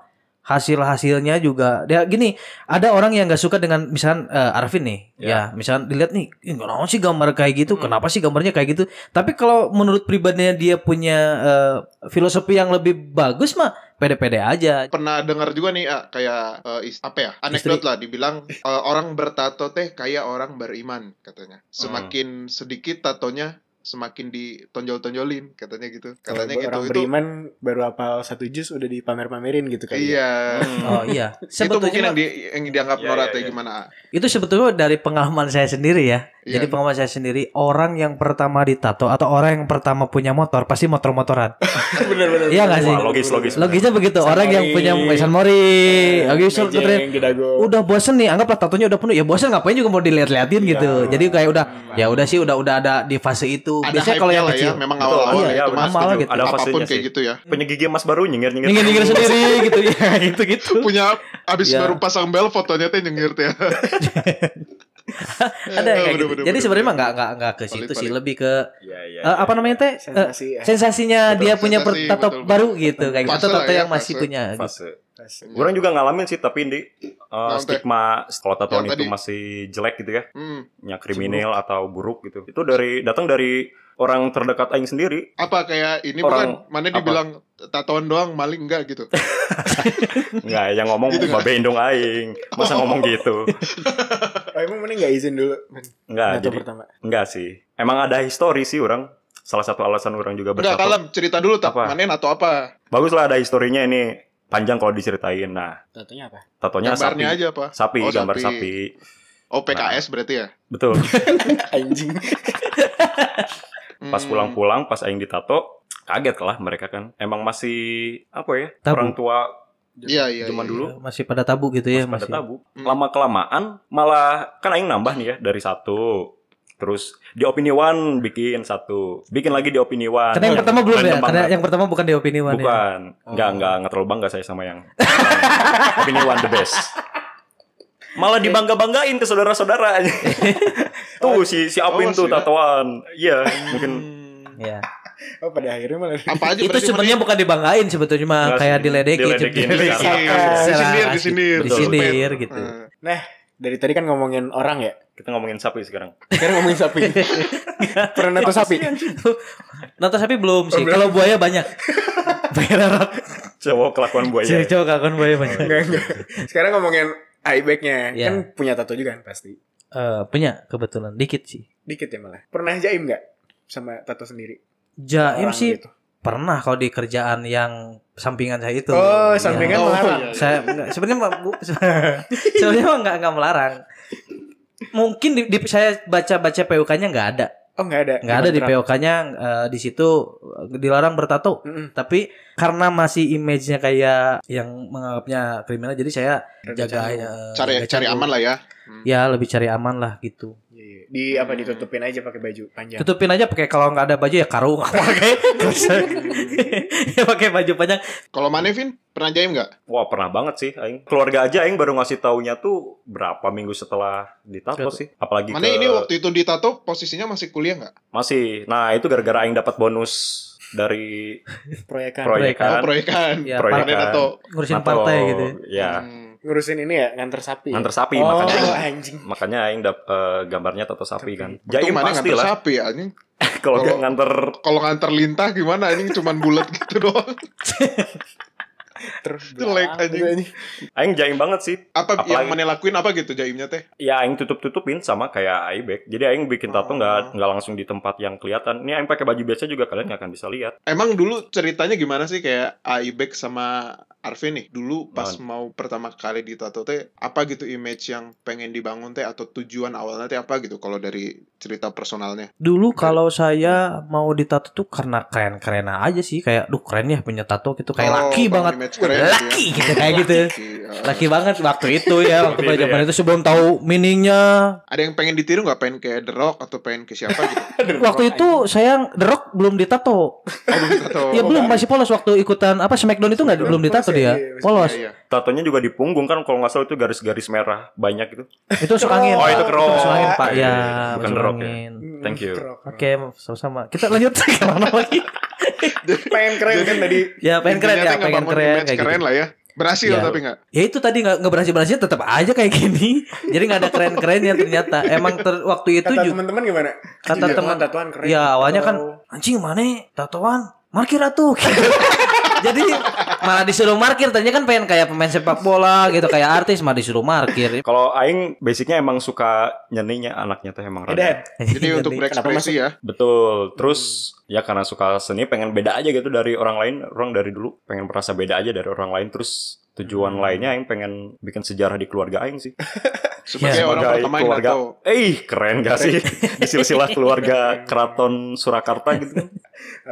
Speaker 7: hasil hasilnya juga. Dia gini ada orang yang nggak suka dengan misalkan eh, Arvin nih ya, misalkan dilihat nih "Ih, kenapa sih gambar kayak gitu kenapa sih gambarnya kayak gitu? Tapi kalau menurut pribadinya dia punya eh, filosofi yang lebih bagus mah pede-pede aja.
Speaker 10: Pernah dengar juga nih A, kayak eh, is- apa ya anekdot lah dibilang eh, orang bertato teh kayak orang beriman katanya. Semakin sedikit tatonya semakin ditonjol-tonjolin katanya gitu
Speaker 2: Kalau
Speaker 10: katanya gitu
Speaker 2: orang
Speaker 10: itu
Speaker 2: beriman baru hafal satu juz udah dipamer-pamerin gitu kan.
Speaker 10: iya
Speaker 7: oh iya
Speaker 10: itu mungkin
Speaker 7: sebetulnya
Speaker 10: yang, di, yang dianggap
Speaker 1: Iya,
Speaker 10: norak
Speaker 1: iya, iya.
Speaker 10: gimana A?
Speaker 7: itu sebetulnya dari pengalaman saya sendiri ya
Speaker 10: Iya.
Speaker 7: jadi pengalaman saya sendiri orang yang pertama ditato atau orang yang pertama punya motor pasti motor-motoran
Speaker 2: Bener-bener.
Speaker 7: Iya nggak sih?
Speaker 1: Wah, logis, logis.
Speaker 7: Logisnya begitu. Orang yang punya San Mori, keren.
Speaker 2: Gedago.
Speaker 7: udah bosen nih, anggaplah tatonya udah penuh. Ya bosen ngapain juga mau dilihat-liatin gitu. Jadi kayak udah ya udah sih udah udah ada di fase itu.
Speaker 10: Ada
Speaker 7: Biasanya kalau yang kecil.
Speaker 10: ya memang awal-awal
Speaker 1: iya,
Speaker 10: ya,
Speaker 1: iya,
Speaker 10: itu mas
Speaker 7: awal gitu.
Speaker 1: Ada
Speaker 10: apa pun
Speaker 1: fasenya
Speaker 10: kayak
Speaker 1: sih.
Speaker 10: gitu ya
Speaker 1: Punya gigi emas baru nyengir nyengir.
Speaker 7: Nyengir-nyengir sendiri gitu ya, gitu-gitu.
Speaker 10: punya abis
Speaker 7: Iya.
Speaker 10: baru pasang bel fotonya teh nyengir teh
Speaker 7: ada yang kayak
Speaker 10: Bener,
Speaker 7: gitu.
Speaker 10: bener,
Speaker 7: Jadi sebenarnya mah nggak nggak nggak ke situ sih, lebih ke
Speaker 1: Iya, iya.
Speaker 7: eh, apa namanya teh? Eh,
Speaker 2: Sensasi ya.
Speaker 7: sensasinya
Speaker 10: Betul,
Speaker 7: dia punya
Speaker 10: sensasi,
Speaker 7: tato
Speaker 10: betul,
Speaker 7: baru gitu kayak gitu. Tato
Speaker 10: ya,
Speaker 7: yang masih punya gitu.
Speaker 1: Fase. Orang juga ngalamin sih tapi di uh, stigma kalau tatoan itu
Speaker 10: tadi.
Speaker 1: masih jelek gitu ya,
Speaker 10: Hmm.
Speaker 1: nya kriminal atau buruk gitu. Itu dari datang dari orang terdekat aing sendiri.
Speaker 10: apa kayak ini
Speaker 1: Orang-
Speaker 10: bukan mana
Speaker 1: apa?
Speaker 10: dibilang tatoan doang maling enggak gitu
Speaker 1: Enggak, yang ngomong
Speaker 10: Gitu nggak?
Speaker 1: babe indong aing. Masa ngomong gitu?
Speaker 2: Oh, emang mana nggak izin dulu? men?
Speaker 1: Enggak,
Speaker 2: Tato
Speaker 1: jadi
Speaker 2: pertama.
Speaker 1: enggak sih. Emang ada histori sih orang. Salah satu alasan orang juga
Speaker 10: enggak
Speaker 1: bertato.
Speaker 10: kalem cerita dulu tak
Speaker 1: Apa?
Speaker 10: mana atau apa
Speaker 1: Bagus lah ada historinya ini. Panjang kalau diceritain. Nah,
Speaker 2: Tatonya apa?
Speaker 1: tatonya sapi.
Speaker 10: Aja apa?
Speaker 1: Sapi,
Speaker 10: Oh,
Speaker 1: gambar
Speaker 10: sapi.
Speaker 1: sapi.
Speaker 10: Oh PKS berarti ya?
Speaker 1: Betul.
Speaker 2: Anjing.
Speaker 1: Pas
Speaker 10: Hmm.
Speaker 1: pulang-pulang, pas aing ditato, kaget lah mereka kan. Emang masih apa ya?
Speaker 7: Tabu.
Speaker 1: Orang tua
Speaker 10: Iya iya.
Speaker 1: zaman
Speaker 10: iya.
Speaker 1: dulu
Speaker 7: Masih pada tabu gitu ya
Speaker 1: pada
Speaker 7: masih.
Speaker 1: tabu.
Speaker 10: Hmm.
Speaker 1: Lama kelamaan malah kan aing nambah nih ya dari satu. Terus di opini one bikin satu, bikin lagi di opini one.
Speaker 7: Karena yang pertama belum ya, karena
Speaker 1: banget.
Speaker 7: yang pertama bukan di opini one ya.
Speaker 1: Bukan, nggak nggak nggak terlalu bangga saya sama yang opini one the best. Malah dibangga banggain ke saudara-saudara. tuh si si Apin
Speaker 10: Oh,
Speaker 1: tuh
Speaker 10: ya.
Speaker 1: tatoan. Iya, mungkin
Speaker 7: Iya.
Speaker 2: Oh pada akhirnya malah
Speaker 10: Apa aja
Speaker 7: Itu sebenarnya bukan dibanggain sebetulnya mah kayak diledekin,
Speaker 1: diledekin,
Speaker 7: diledekin.
Speaker 10: Disindir, disindir.
Speaker 7: gitu.
Speaker 10: Eh,
Speaker 2: dari tadi kan ngomongin orang ya.
Speaker 1: kita ngomongin sapi sekarang.
Speaker 2: Sekarang ngomongin sapi. Pernah nato sapi?
Speaker 7: Nonton sapi belum sih. Kalau buaya banyak. Berat.
Speaker 1: Cowok kelakuan buaya.
Speaker 7: Coba kakak buaya banyak.
Speaker 2: Enggak, enggak. Sekarang ngomongin eye bagnya
Speaker 7: Iya.
Speaker 2: kan punya tato juga kan pasti.
Speaker 7: Eh, punya kebetulan dikit sih.
Speaker 2: Dikit ya malah. Pernah jaim nggak sama tato sendiri?
Speaker 7: Jaim
Speaker 2: Orang
Speaker 7: sih
Speaker 2: gitu.
Speaker 7: Pernah kalau di kerjaan yang sampingan saya itu.
Speaker 2: Oh,
Speaker 7: Iya.
Speaker 2: sampingan
Speaker 10: Oh,
Speaker 2: melarang.
Speaker 10: iya.
Speaker 7: saya enggak, sebenarnya bu, sebenarnya mah enggak enggak melarang. Mungkin di, di- saya baca-baca PUK-nya enggak ada.
Speaker 2: Oh, nggak ada.
Speaker 7: Enggak ada di
Speaker 2: Terap.
Speaker 7: PUK-nya eh, di situ eh, dilarang bertato.
Speaker 2: Mm-mm.
Speaker 7: Tapi karena masih image-nya kayak yang menganggapnya kriminal jadi saya jaga eh,
Speaker 10: Cari cari
Speaker 7: canggung.
Speaker 10: aman lah ya.
Speaker 7: Ya, lebih cari aman lah gitu.
Speaker 2: Di apa ditutupin aja pakai baju panjang.
Speaker 7: Tutupin aja pakai kalau nggak ada baju ya karung pakai. ya pakai baju panjang.
Speaker 10: Kalau mana Vin? Pernah jaim nggak?
Speaker 1: Wah pernah banget sih Aing. Keluarga aja Aing baru ngasih taunya tuh berapa minggu setelah ditato
Speaker 7: Betul.
Speaker 1: sih. Apalagi
Speaker 10: Mana
Speaker 1: ke...
Speaker 10: ini waktu itu ditato posisinya masih kuliah nggak?
Speaker 1: Masih. Nah itu gara-gara Aing dapat bonus dari
Speaker 2: Proyekan.
Speaker 1: proyekan.
Speaker 10: Oh proyekan.
Speaker 7: Ya,
Speaker 1: Proyekan.
Speaker 10: Atau
Speaker 7: Ngurusin
Speaker 1: Nato,
Speaker 7: partai gitu. ya.
Speaker 1: Ya.
Speaker 10: Hmm.
Speaker 2: Ngurusin ini ya nganter sapi. ya?
Speaker 1: Nganter sapi
Speaker 2: oh,
Speaker 1: makanya Aing,
Speaker 2: anjing.
Speaker 1: makanya Aing dap, eh, gambarnya tato sapi kan. Jaim
Speaker 10: mana nganter
Speaker 1: lah.
Speaker 10: sapi ya anjing.
Speaker 1: Kalau nggak nganter
Speaker 10: Kalau nganter lintah gimana anjing cuman bulat gitu doang.
Speaker 2: Terus
Speaker 10: Jelek, anjing.
Speaker 2: gitu, anjing.
Speaker 1: Aing jaim banget sih.
Speaker 10: Apa
Speaker 1: Apalagi-
Speaker 10: yang mana lakuin apa gitu jaimnya teh?
Speaker 1: Ya Aing tutup-tutupin sama kayak Aibek. Jadi Aing bikin tato
Speaker 10: Oh.
Speaker 1: nggak nggak langsung di tempat yang kelihatan. Ini Aing pakai baju biasa juga kalian nggak akan bisa lihat.
Speaker 10: Emang dulu ceritanya gimana sih kayak Aibek sama Arvin nih dulu pas mau pertama kali ditato teh apa gitu image yang pengen dibangun teh atau tujuan awalnya teh apa gitu kalau dari cerita personalnya
Speaker 7: Dulu kalau saya mau ditato tuh karena keren-keren aja sih kayak duh keren ya punya tato gitu kayak
Speaker 10: Oh,
Speaker 7: laki banget.
Speaker 10: keren gitu ya.
Speaker 7: Laki gitu kayak gitu.
Speaker 10: Laki, ya.
Speaker 7: Laki banget waktu itu ya waktu
Speaker 1: Gitu ya.
Speaker 7: zaman itu sebelum tahu meaningnya.
Speaker 10: ada yang pengen ditiru nggak pengen kayak The Rock atau pengen ke siapa gitu
Speaker 7: Waktu itu saya The Rock belum ditato.
Speaker 10: oh, belum ditato
Speaker 7: Ya belum masih polos waktu ikutan apa Smackdown itu nggak belum ditato dia. Polos.
Speaker 10: Iya, iya.
Speaker 1: Tatonya juga di punggung kan kalau nggak salah itu garis-garis merah banyak gitu.
Speaker 7: Itu masuk angin.
Speaker 1: Oh, itu kerok.
Speaker 7: Masuk angin Pak.
Speaker 1: Iya,
Speaker 7: Ya,
Speaker 1: iya, iya. Bukan Rock ya.
Speaker 7: angin.
Speaker 1: Thank you.
Speaker 7: Oke, sama-sama. Kita lanjut ke mana lagi?
Speaker 2: pengen keren kan tadi.
Speaker 7: Ya, pengen keren ya, pengen keren kayak
Speaker 10: keren
Speaker 7: gitu.
Speaker 10: lah ya berhasil
Speaker 7: Ya.
Speaker 10: tapi nggak
Speaker 7: Ya itu tadi nggak nggak berhasil berhasil tetap aja kayak gini. Jadi nggak ada keren kerennya ternyata. Emang ter- waktu itu
Speaker 2: Kata
Speaker 7: juga
Speaker 2: teman-teman gimana?
Speaker 7: kata
Speaker 2: Iya,
Speaker 7: teman
Speaker 2: tatoan keren.
Speaker 7: Ya awalnya kan anjing mana tatoan markir atuh. Jadi malah disuruh markir tadinya kan pengen kayak pemain sepak bola gitu kayak artis malah disuruh markir.
Speaker 1: Kalau Aing basicnya emang suka nyeninya anaknya tuh emang rada.
Speaker 10: jadi untuk berekspresi ya
Speaker 1: Betul. Terus ya karena suka seni pengen beda aja gitu dari orang lain. Orang dari dulu pengen merasa beda aja dari orang lain. Terus tujuan lainnya Aing pengen bikin sejarah di keluarga Aing sih.
Speaker 10: sebagai
Speaker 7: Ya,
Speaker 10: orang
Speaker 1: Sebagai
Speaker 10: pertama yang
Speaker 1: keluarga.
Speaker 10: nato
Speaker 1: Eh keren gak sih? Di silsilah keluarga keraton Surakarta gitu.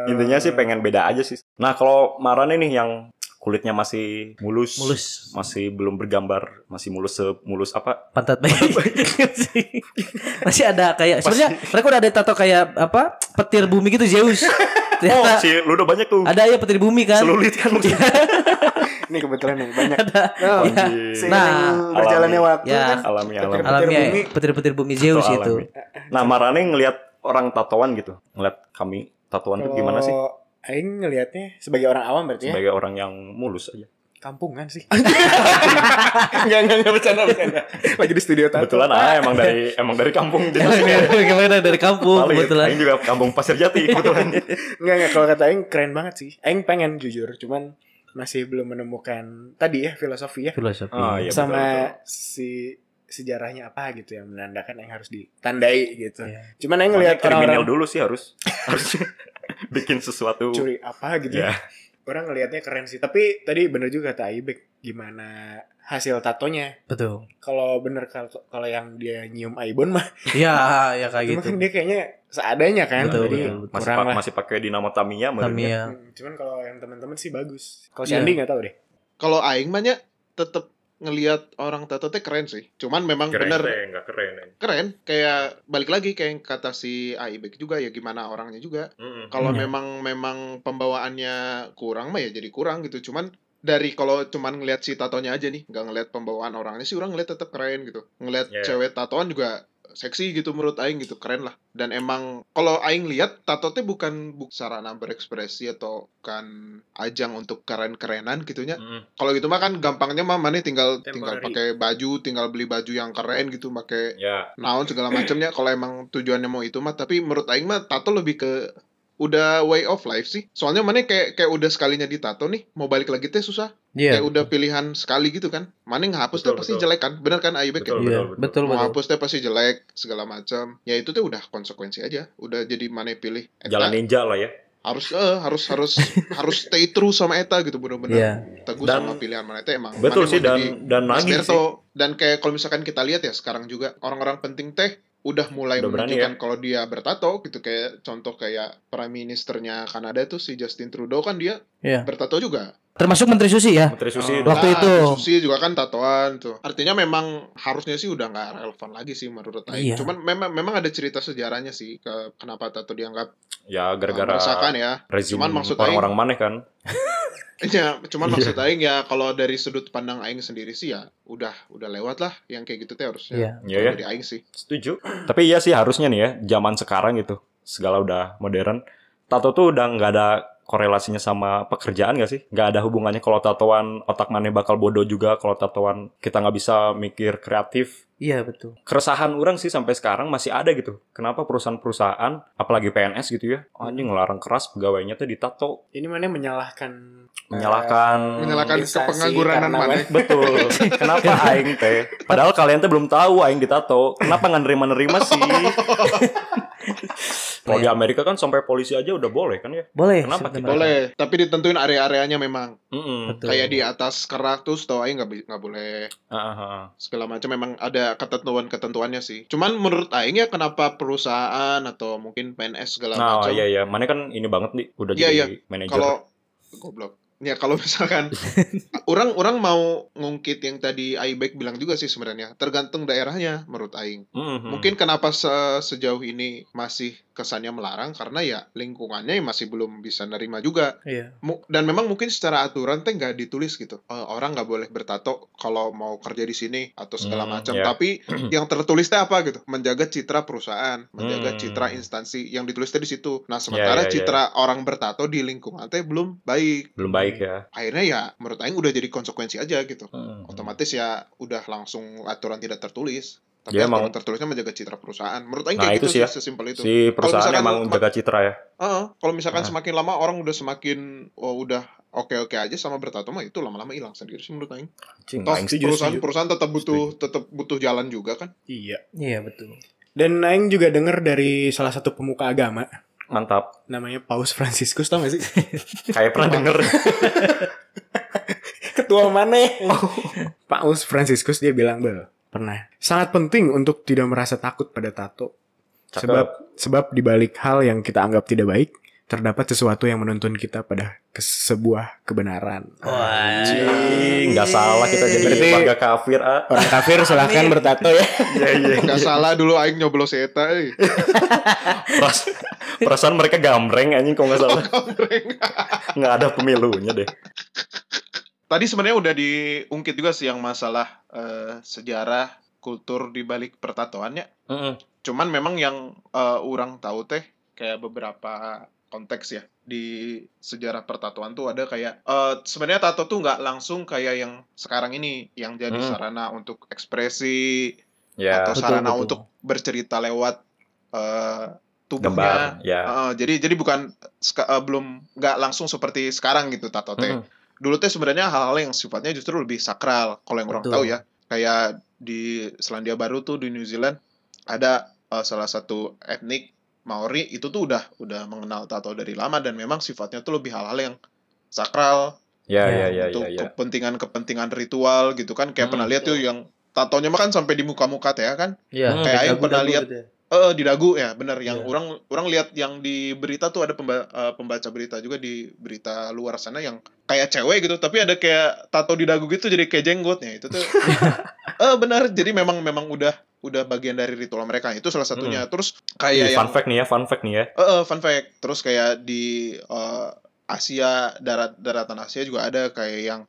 Speaker 1: Intinya sih pengen beda aja sih. Nah kalau Marane nih yang kulitnya masih mulus,
Speaker 7: Mulus.
Speaker 1: masih belum bergambar, masih mulus semulus apa?
Speaker 7: pantat bayi. Masih ada kayak sebenarnya mereka udah ada tato kayak apa? Petir bumi gitu Zeus.
Speaker 1: Oh,
Speaker 7: Ternyata
Speaker 1: si lu udah banyak tuh.
Speaker 7: ada ya petir bumi kan.
Speaker 1: Selulit kan.
Speaker 2: Ini kebetulan yang banyak.
Speaker 7: Ya.
Speaker 2: Oh,
Speaker 1: Anjing.
Speaker 7: Nah,
Speaker 2: berjalannya
Speaker 1: alami.
Speaker 2: waktu
Speaker 7: Ya.
Speaker 2: kan.
Speaker 1: alami alami.
Speaker 2: Petir-
Speaker 7: Alami ya,
Speaker 2: bumi.
Speaker 7: petir-petir bumi Zeus
Speaker 1: Itu
Speaker 7: itu.
Speaker 1: alami. Nah, Marane ngelihat orang tatoan gitu. Ngeliat kami tatoan tuh gimana sih?
Speaker 2: Aing ngelihatnya sebagai orang awam berarti ya.
Speaker 1: Sebagai orang yang mulus aja.
Speaker 2: Kampungan sih. Enggak, enggak, enggak bercanda, bercanda. Lagi di studio tato.
Speaker 1: Kebetulan ah emang dari emang dari kampung jadi
Speaker 7: Emang
Speaker 1: sini.
Speaker 7: dari- Gimana dari kampung
Speaker 1: Valid.
Speaker 7: kebetulan.
Speaker 1: Aing juga kampung Pasir Jati kebetulan.
Speaker 2: Enggak, enggak. Kalau kata Aing keren banget sih. Aing pengen jujur, cuman masih belum menemukan tadi ya filosofi ya.
Speaker 7: Filosofi.
Speaker 1: Oh, iya,
Speaker 2: sama
Speaker 1: betul,
Speaker 2: si sejarahnya apa gitu yang menandakan yang harus ditandai gitu.
Speaker 7: Iya.
Speaker 2: Cuman
Speaker 1: Makanya
Speaker 2: ngelihat
Speaker 1: kriminal
Speaker 2: orang-orang
Speaker 1: dulu sih harus harus bikin sesuatu
Speaker 2: curi apa gitu.
Speaker 1: ya.
Speaker 2: orang ngelihatnya keren sih. Tapi tadi bener juga kata Aibek gimana hasil tatonya.
Speaker 7: Betul.
Speaker 2: Kalau bener kalau kalau yang dia nyium Aibon mah
Speaker 7: Iya, ya kayak gitu.
Speaker 2: kan dia kayaknya seadanya kan.
Speaker 7: Betul,
Speaker 2: Jadi
Speaker 7: betul, betul.
Speaker 1: Masih,
Speaker 2: kurang
Speaker 1: pa-
Speaker 2: lah.
Speaker 1: masih pakai dinamo Tamiya.
Speaker 7: Tamiya.
Speaker 2: Hmm, cuman kalau yang teman-teman sih bagus. Kalau si
Speaker 7: Iya.
Speaker 2: Andi nggak tahu deh.
Speaker 10: Kalau aing mah nya tetep ngelihat orang tato teh keren sih. Cuman memang
Speaker 1: Keren
Speaker 10: bener
Speaker 1: teh, nggak keren. eh.
Speaker 10: keren kayak balik lagi kayak yang kata si Aibek juga ya gimana orangnya juga.
Speaker 1: Mm-mm.
Speaker 10: Kalau
Speaker 7: Iya.
Speaker 10: memang memang pembawaannya kurang mah ya jadi kurang gitu. Cuman dari kalau cuman ngelihat si tatonya aja nih, nggak ngelihat pembawaan orangnya sih orang ngelihat tetap keren gitu. Ngelihat
Speaker 1: Iya.
Speaker 10: cewek tatoan juga seksi gitu menurut aing gitu, keren lah. Dan emang kalau aing lihat tato teh bukan bu sarana berekspresi atau bukan ajang untuk keren-kerenan gitunya.
Speaker 1: Mm-mm.
Speaker 10: Kalau gitu mah kan gampangnya mah mana tinggal tinggal
Speaker 2: Temporary.
Speaker 10: pakai baju, tinggal beli baju yang keren gitu, pakai
Speaker 1: Ya,
Speaker 10: naon segala macamnya kalau emang tujuannya mau itu mah tapi menurut aing mah tato lebih ke udah way of life sih soalnya mana kayak kayak udah sekalinya ditato nih mau balik lagi teh susah
Speaker 7: Iya.
Speaker 10: kayak udah pilihan sekali gitu kan mana ngehapus teh pasti
Speaker 1: betul.
Speaker 10: jelek kan bener kan Ayubek
Speaker 1: betul,
Speaker 10: ya
Speaker 1: betul, betul.
Speaker 7: betul
Speaker 10: mau
Speaker 7: betul.
Speaker 10: hapus teh pasti jelek segala macam ya itu tuh udah konsekuensi aja udah jadi mana pilih Eta
Speaker 1: Jalan ninja lah ya.
Speaker 10: harus eh, harus harus harus stay true sama eta gitu bener-bener
Speaker 7: Iya.
Speaker 10: teguh
Speaker 1: Dan-
Speaker 10: sama pilihan mana teh emang
Speaker 1: Betul sih dan dan lagi sih.
Speaker 10: Dan kayak kalau misalkan kita lihat ya sekarang juga orang-orang penting teh udah mulai
Speaker 1: Udah berani
Speaker 10: menunjukkan
Speaker 1: ya.
Speaker 10: kalau dia bertato gitu kayak contoh kayak prime ministernya Kanada tuh si Justin Trudeau kan dia
Speaker 7: Iya.
Speaker 10: bertato juga.
Speaker 7: Termasuk Menteri Susi ya.
Speaker 1: Menteri Susi.
Speaker 10: Oh,
Speaker 7: Waktu
Speaker 10: nah,
Speaker 7: itu.
Speaker 10: Susi juga kan tatoan tuh. Artinya memang harusnya sih udah nggak relevan lagi sih menurut Aing.
Speaker 7: Iya.
Speaker 10: Cuman memang memang ada cerita sejarahnya sih ke kenapa tato dianggap
Speaker 1: Ya
Speaker 10: uh,
Speaker 1: gara-gara
Speaker 10: meresahkan ya.
Speaker 1: rezim
Speaker 10: Cuman maksud Aing-
Speaker 1: orang-orang maneh kan.
Speaker 10: Ya, cuman
Speaker 1: Iya.
Speaker 10: maksud Aing ya kalau dari sudut pandang Aing sendiri sih ya udah udah lewat lah yang kayak gitu teh harusnya.
Speaker 7: Iya.
Speaker 1: Iya ya.
Speaker 10: Dari Aing sih.
Speaker 1: Setuju. Tapi iya sih harusnya nih ya, zaman sekarang gitu, segala udah modern. Tato tuh udah nggak ada korelasinya sama pekerjaan gak sih? Nggak ada hubungannya kalau tatoan otak maneh bakal bodoh juga kalau tatoan kita nggak bisa mikir kreatif.
Speaker 7: Iya betul.
Speaker 1: Keresahan orang sih sampai sekarang masih ada gitu. Kenapa perusahaan-perusahaan, apalagi PNS gitu ya, anjing ngelarang keras pegawainya tuh ditato,
Speaker 2: Ini mana menyalahkan
Speaker 1: menyalahkan
Speaker 10: Menyalahkan
Speaker 2: instansi
Speaker 10: kepengangguran mana?
Speaker 1: Betul. Kenapa aing teh? Padahal kalian tuh belum tahu aing ditato. Kenapa nggak nerima-nerima sih? Kalau di Amerika kan sampai polisi aja udah boleh kan ya?
Speaker 7: Boleh.
Speaker 1: Kenapa kita-.
Speaker 10: Boleh, tapi ditentuin area-areanya memang.
Speaker 1: Mm-mm.
Speaker 7: Betul.
Speaker 10: Kayak di atas kerak tuh setahu Aing nggak boleh
Speaker 1: ah.
Speaker 10: segala macam memang ada ketentuan-ketentuannya sih. Cuman menurut Aing ya kenapa perusahaan atau mungkin PNS segala
Speaker 1: Nah,
Speaker 10: macam.
Speaker 1: iya iya, mana kan ini banget nih udah
Speaker 10: Iya,
Speaker 1: jadi
Speaker 10: iya.
Speaker 1: manajer.
Speaker 10: Kalau goblok. Ya kalau misalkan orang orang mau ngungkit yang tadi Aibek bilang juga sih sebenarnya tergantung daerahnya menurut Aing.
Speaker 1: Mhm.
Speaker 10: Mungkin kenapa se- sejauh ini masih kesannya melarang karena ya lingkungannya masih belum bisa nerima juga.
Speaker 7: Iya.
Speaker 10: Dan memang mungkin secara aturan teh nggak ditulis gitu. Eh, orang nggak boleh bertato kalau mau kerja di sini atau segala
Speaker 1: Hmm,
Speaker 10: macam.
Speaker 1: ya.
Speaker 10: Tapi yang tertulis teh apa gitu? Menjaga citra perusahaan, menjaga
Speaker 1: Hmm.
Speaker 10: citra instansi yang ditulis teh di situ. Nah sementara
Speaker 1: ya, ya.
Speaker 10: citra orang bertato di lingkungan teh belum baik.
Speaker 1: belum baik ya.
Speaker 10: Akhirnya ya menurut Aing udah jadi konsekuensi aja gitu.
Speaker 1: Mhm.
Speaker 10: Otomatis ya udah langsung aturan tidak tertulis. Tapi
Speaker 1: Dia emang-
Speaker 10: tertulisnya menjaga citra perusahaan. Menurut Aing
Speaker 1: Nah,
Speaker 10: kayak
Speaker 1: itu
Speaker 10: gitu
Speaker 1: sih
Speaker 10: sih,
Speaker 1: ya.
Speaker 10: sesimpel itu.
Speaker 1: Si perusahaan
Speaker 10: misalkan
Speaker 1: emang
Speaker 10: ma-
Speaker 1: jaga citra ya.
Speaker 10: Heeh, kalau misalkan
Speaker 1: Nah.
Speaker 10: semakin lama orang udah semakin oh, udah oke-oke aja sama bertato mah itu lama-lama hilang sendiri sih menurut Aing.
Speaker 1: Cing,
Speaker 10: Toh
Speaker 1: aing setuju,
Speaker 10: perusahaan
Speaker 1: setuju.
Speaker 10: perusahaan tetap butuh tetap butuh jalan juga kan.
Speaker 2: Iya.
Speaker 7: Iya betul.
Speaker 2: Dan Aing juga denger dari salah satu pemuka agama
Speaker 1: Mantap.
Speaker 2: namanya Paus Franciscus tau gak sih?
Speaker 1: Kayak pernah denger.
Speaker 2: Ketua mana? Paus Franciscus dia bilang bel pernah sangat penting untuk tidak merasa takut pada tato
Speaker 1: Cakep.
Speaker 2: sebab sebab di balik hal yang kita anggap tidak baik terdapat sesuatu yang menuntun kita pada ke sebuah kebenaran.
Speaker 1: Anjing, nggak salah kita jadi
Speaker 2: Berarti-
Speaker 1: warga kafir, ah.
Speaker 2: Orang kafir silahkan bertato ya.
Speaker 1: Iya, iya.
Speaker 10: Gak salah dulu Aing nyoblos eta euy.
Speaker 1: Peras- perasaan mereka gambreng anjing kok nggak salah. Nggak ada pemilunya deh.
Speaker 10: Tadi sebenarnya udah diungkit juga sih yang masalah eh, sejarah kultur di balik pertatoannya.
Speaker 1: Mm-mm.
Speaker 10: Cuman memang yang eh, orang tahu teh kayak beberapa konteks ya di sejarah pertatuan tuh ada kayak eh, sebenarnya tato tuh nggak langsung kayak yang sekarang ini yang jadi
Speaker 1: Hmm.
Speaker 10: sarana untuk ekspresi
Speaker 1: Ya,
Speaker 10: atau
Speaker 7: betul,
Speaker 10: sarana
Speaker 7: betul.
Speaker 10: untuk bercerita lewat
Speaker 1: gambar.
Speaker 10: tubuhnya.
Speaker 1: Ya.
Speaker 10: Heeh, jadi jadi bukan eh, belum nggak langsung seperti sekarang gitu tato teh.
Speaker 1: Mm-mm.
Speaker 10: Dulu teh sebenarnya hal-hal yang sifatnya justru lebih sakral kalau yang orang
Speaker 7: Betul.
Speaker 10: tahu ya. Kayak di Selandia Baru tuh di New Zealand ada eh, salah satu etnik Maori itu tuh udah udah mengenal tato dari lama dan memang sifatnya tuh lebih hal-hal yang sakral
Speaker 1: Ya, ya, ya,
Speaker 10: untuk
Speaker 1: ya, ya.
Speaker 10: kepentingan-kepentingan ritual gitu kan kayak
Speaker 1: Hmm,
Speaker 10: pernah lihat tuh yang tatonya mah kan sampai di muka-muka teh ya kan
Speaker 7: Iya.
Speaker 1: Hmm,
Speaker 10: kayak Aing
Speaker 7: dagu-dagu
Speaker 10: pernah lihat
Speaker 7: gitu ya.
Speaker 10: Eh di dagu ya benar. Yang
Speaker 7: Iya.
Speaker 10: orang orang lihat yang di berita tuh ada pemba- eh, pembaca berita juga di berita luar sana yang kayak cewek gitu tapi ada kayak tato di dagu gitu jadi kayak jenggotnya itu tuh eh benar. Jadi memang memang udah udah bagian dari ritual mereka. Itu salah satunya. Terus kayak
Speaker 1: Ih,
Speaker 10: yang
Speaker 1: fun fact nih ya, fun fact nih ya.
Speaker 10: Eh, eh, fun fact. Terus kayak di eh, Asia, darat daratan Asia juga ada. Kayak yang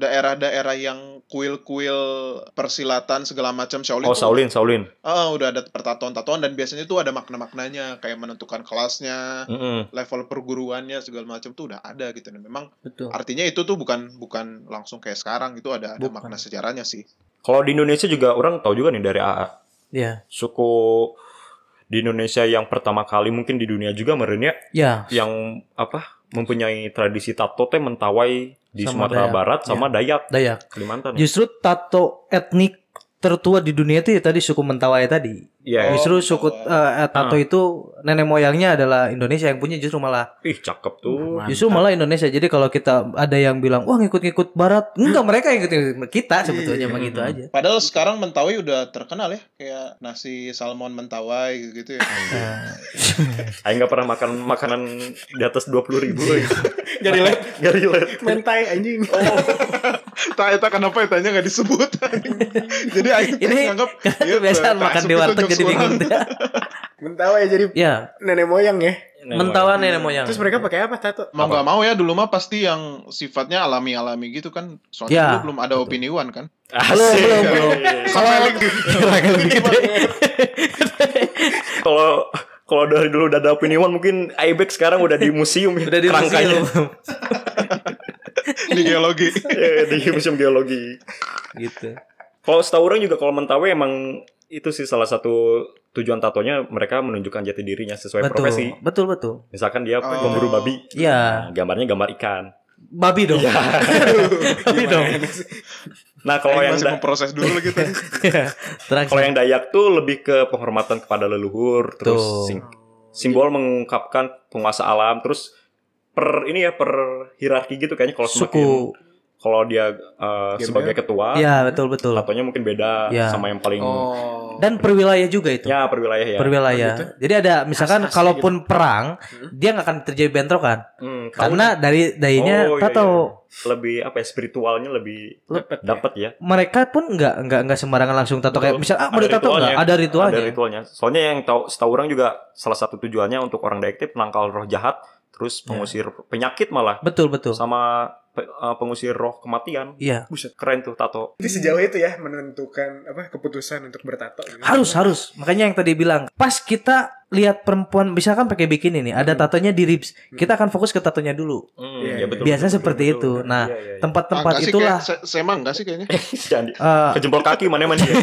Speaker 10: daerah-daerah yang kuil-kuil persilatan segala macam Shaolin.
Speaker 1: Oh,
Speaker 10: tuh,
Speaker 1: Shaolin, Shaolin.
Speaker 10: eh, udah ada pertatoan-tatoan dan biasanya tuh ada makna-maknanya kayak menentukan kelasnya,
Speaker 1: Mm-mm.
Speaker 10: level perguruannya segala macam tuh udah ada gitu. Dan memang
Speaker 7: Betul.
Speaker 10: artinya itu tuh bukan bukan langsung kayak sekarang itu ada ada
Speaker 7: Bukan.
Speaker 10: makna sejarahnya sih.
Speaker 1: Kalau di Indonesia juga orang tahu juga nih dari AA.
Speaker 7: Iya.
Speaker 1: Suku di Indonesia yang pertama kali mungkin di dunia juga merenya
Speaker 7: Ya.
Speaker 1: yang apa mempunyai tradisi tato teh mentawai di
Speaker 7: Sama
Speaker 1: Sumatera
Speaker 7: Dayak.
Speaker 1: Barat sama Dayak
Speaker 7: Dayak.
Speaker 1: Kalimantan. ya?
Speaker 7: Justru tato etnik tertua di dunia itu ya tadi suku Mentawai tadi.
Speaker 1: Iya.
Speaker 10: Oh,
Speaker 7: Justru suku eh, tato
Speaker 1: Ah.
Speaker 7: itu nenek moyangnya adalah Indonesia yang punya justru malah
Speaker 1: Ih, cakep tuh.
Speaker 7: justru malah Indonesia. Jadi kalau kita ada yang bilang wah ngikut-ngikut barat, enggak mereka yang ngikut kita sebetulnya
Speaker 10: Iya.
Speaker 7: begitu aja.
Speaker 10: Padahal sekarang Mentawai udah terkenal ya kayak nasi salmon Mentawai gitu ya.
Speaker 1: Aing nggak pernah makan makanan di atas dua puluh ribu. Gak relate, gak relate.
Speaker 2: Mentai anjing.
Speaker 10: Tak eta kenapa etanya nggak disebut. jadi aing teh
Speaker 7: Ini
Speaker 10: nganggep
Speaker 7: karena
Speaker 10: ieu
Speaker 7: kebiasaan makan di warteg
Speaker 10: jokes
Speaker 7: jadi bingung.
Speaker 10: urang.
Speaker 2: Mentawai jadi
Speaker 7: ya,
Speaker 2: nenek moyang ya.
Speaker 7: mentawan nenek moyang.
Speaker 2: Terus mereka pakai apa tato?
Speaker 10: Mau nggak mau ya dulu mah pasti yang sifatnya alami-alami gitu kan. Soalnya
Speaker 7: Ya,
Speaker 10: dulu belum ada opini one kan.
Speaker 1: Belum,
Speaker 7: belum, belum.
Speaker 1: Kalau kalau kalau dari dulu udah ada opini one mungkin Ibex sekarang udah di museum ya.
Speaker 7: Udah di
Speaker 1: kerangkanya.
Speaker 7: museum.
Speaker 10: Di geologi.
Speaker 1: Iya, di museum geologi.
Speaker 7: gitu.
Speaker 1: Kalau setahu orang juga kalau Mentawai emang itu sih salah satu tujuan tatonya mereka menunjukkan jati dirinya sesuai
Speaker 7: Betul,
Speaker 1: profesi.
Speaker 7: betul, betul.
Speaker 1: Misalkan dia
Speaker 10: Oh.
Speaker 1: pemburu babi,
Speaker 7: Iya,
Speaker 1: nah, gambarnya gambar ikan.
Speaker 7: babi dong. babi dong.
Speaker 1: Nah kalau yang
Speaker 10: masih memproses dulu gitu.
Speaker 7: Terang.
Speaker 1: kalau yang Dayak tuh lebih ke penghormatan kepada leluhur, terus sim- simbol mengungkapkan penguasa alam, terus per ini ya per hierarki gitu kayaknya kalau semakin
Speaker 7: suku.
Speaker 1: Kalau dia uh, sebagai ketua,
Speaker 7: Iya, betul, betul.
Speaker 1: tatonya mungkin beda
Speaker 7: Ya.
Speaker 1: sama yang paling
Speaker 2: Oh.
Speaker 7: Dan per wilayah juga itu.
Speaker 1: ya per wilayah ya.
Speaker 7: Per wilayah. Jadi ada misalkan
Speaker 2: Khas-khasnya
Speaker 7: kalaupun perang, dia nggak akan terjadi bentrokan.
Speaker 1: Hmm,
Speaker 7: Karena dari dayanya
Speaker 1: Oh, iya,
Speaker 7: tato.
Speaker 1: lebih apa ya spiritualnya lebih
Speaker 2: Dapat
Speaker 1: dapat ya.
Speaker 7: Mereka pun nggak nggak nggak sembarangan langsung tato kayak misal ah mau ditato nggak? Ada ritualnya.
Speaker 1: Ada ritualnya. Soalnya yang tahu setahu orang juga salah satu tujuannya untuk orang Dayak itu penangkal roh jahat, terus pengusir penyakit malah
Speaker 7: Betul betul.
Speaker 1: sama uh, pengusir roh kematian.
Speaker 7: Iya.
Speaker 2: Buset.
Speaker 1: Keren tuh tato.
Speaker 2: Jadi sejauh itu ya menentukan apa keputusan untuk bertato. gitu.
Speaker 7: Harus harus. Makanya yang tadi bilang, pas kita lihat perempuan misalkan pakai bikini nih, ada tatonya di ribs. Kita akan fokus ke tatonya dulu.
Speaker 1: Hmm,
Speaker 2: Iya, iya.
Speaker 7: Biasanya seperti itu. Nah,
Speaker 1: Iya, iya, iya.
Speaker 7: tempat-tempat
Speaker 10: Enggak sih
Speaker 7: itulah
Speaker 10: kayak se- sema enggak sih kayaknya.
Speaker 1: Jangan di-
Speaker 7: eh,
Speaker 1: ke jempol kaki mana mana ya.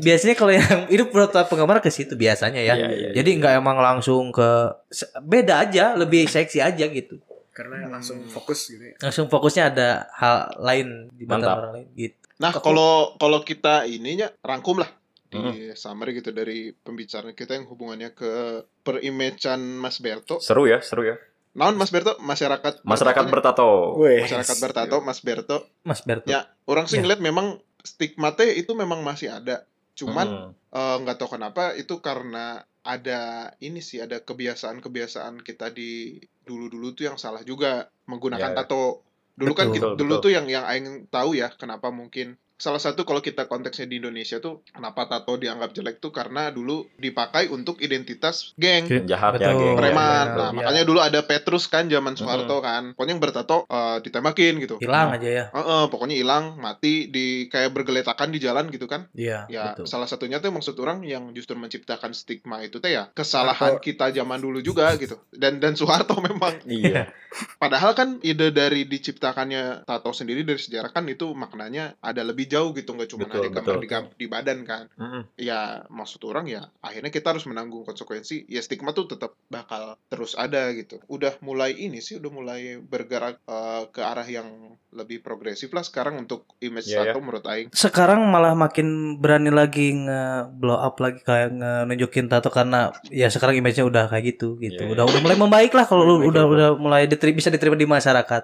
Speaker 7: Biasanya kalau yang itu menurut penggemar ke situ biasanya ya.
Speaker 1: Iya, iya,
Speaker 7: Jadi nggak emang langsung ke beda aja, lebih seksi aja gitu.
Speaker 2: Karena langsung fokus gitu ya.
Speaker 7: Langsung fokusnya ada hal lain di mata
Speaker 1: Mantap.
Speaker 7: orang lain gitu.
Speaker 10: Nah, kalau kalau kita ininya rangkum lah di
Speaker 1: Hmm.
Speaker 10: summary gitu dari pembicaraan kita yang hubungannya ke perimecan Mas Berto.
Speaker 1: Seru ya, seru ya.
Speaker 10: Naon Mas Berto? Masyarakat
Speaker 1: Masyarakat
Speaker 10: bertato. masyarakat bertato Mas Berto.
Speaker 7: Mas Berto.
Speaker 10: Ya, orang sih
Speaker 7: Ya.
Speaker 10: ngeliat memang stigma teh itu memang masih ada. Cuman
Speaker 1: Hmm.
Speaker 10: eh, nggak tahu kenapa itu karena ada ini sih ada kebiasaan-kebiasaan kita di dulu-dulu tuh yang salah juga menggunakan
Speaker 1: Ya, ya.
Speaker 10: tato. Dulu kan
Speaker 1: Betul,
Speaker 10: kita-
Speaker 1: betul,
Speaker 10: dulu
Speaker 1: betul.
Speaker 10: tuh yang yang aing tahu ya kenapa mungkin salah satu kalau kita konteksnya di Indonesia tuh kenapa tato dianggap jelek tuh karena dulu dipakai untuk identitas geng
Speaker 1: Jahat ya,
Speaker 7: Betul.
Speaker 1: geng.
Speaker 10: preman.
Speaker 7: benar.
Speaker 10: Nah,
Speaker 7: Iya.
Speaker 10: makanya dulu ada Petrus kan zaman Soeharto kan. Pokoknya yang bertato eh, ditembakin gitu.
Speaker 7: Hilang aja ya.
Speaker 10: Heeh, pokoknya hilang, mati di kayak bergeletakan di jalan gitu kan.
Speaker 7: Iya,
Speaker 10: Ya,
Speaker 7: betul.
Speaker 10: salah satunya tuh maksud orang yang justru menciptakan stigma itu teh ya kesalahan kita zaman dulu juga gitu. Dan dan Soeharto memang.
Speaker 1: Iya.
Speaker 10: Padahal kan ide dari diciptakannya tato sendiri dari sejarah kan itu maknanya ada lebih jauh gitu nggak cuma
Speaker 1: Betul,
Speaker 10: ada gambar
Speaker 1: betul.
Speaker 10: di, di badan kan
Speaker 1: Mm-mm.
Speaker 10: ya maksud orang ya akhirnya kita harus menanggung konsekuensi ya stigma tuh tetap bakal terus ada gitu udah mulai ini sih udah mulai bergerak eh, ke arah yang lebih progresif lah sekarang untuk image
Speaker 1: Iya,
Speaker 10: tato menurut Aing
Speaker 7: sekarang malah makin berani lagi nge blow up lagi kayak nunjukin tato karena ya sekarang image-nya udah kayak gitu gitu.
Speaker 1: Iya,
Speaker 7: Udah udah mulai membaik lah kalau lu udah udah mulai diteri- bisa diterima di masyarakat.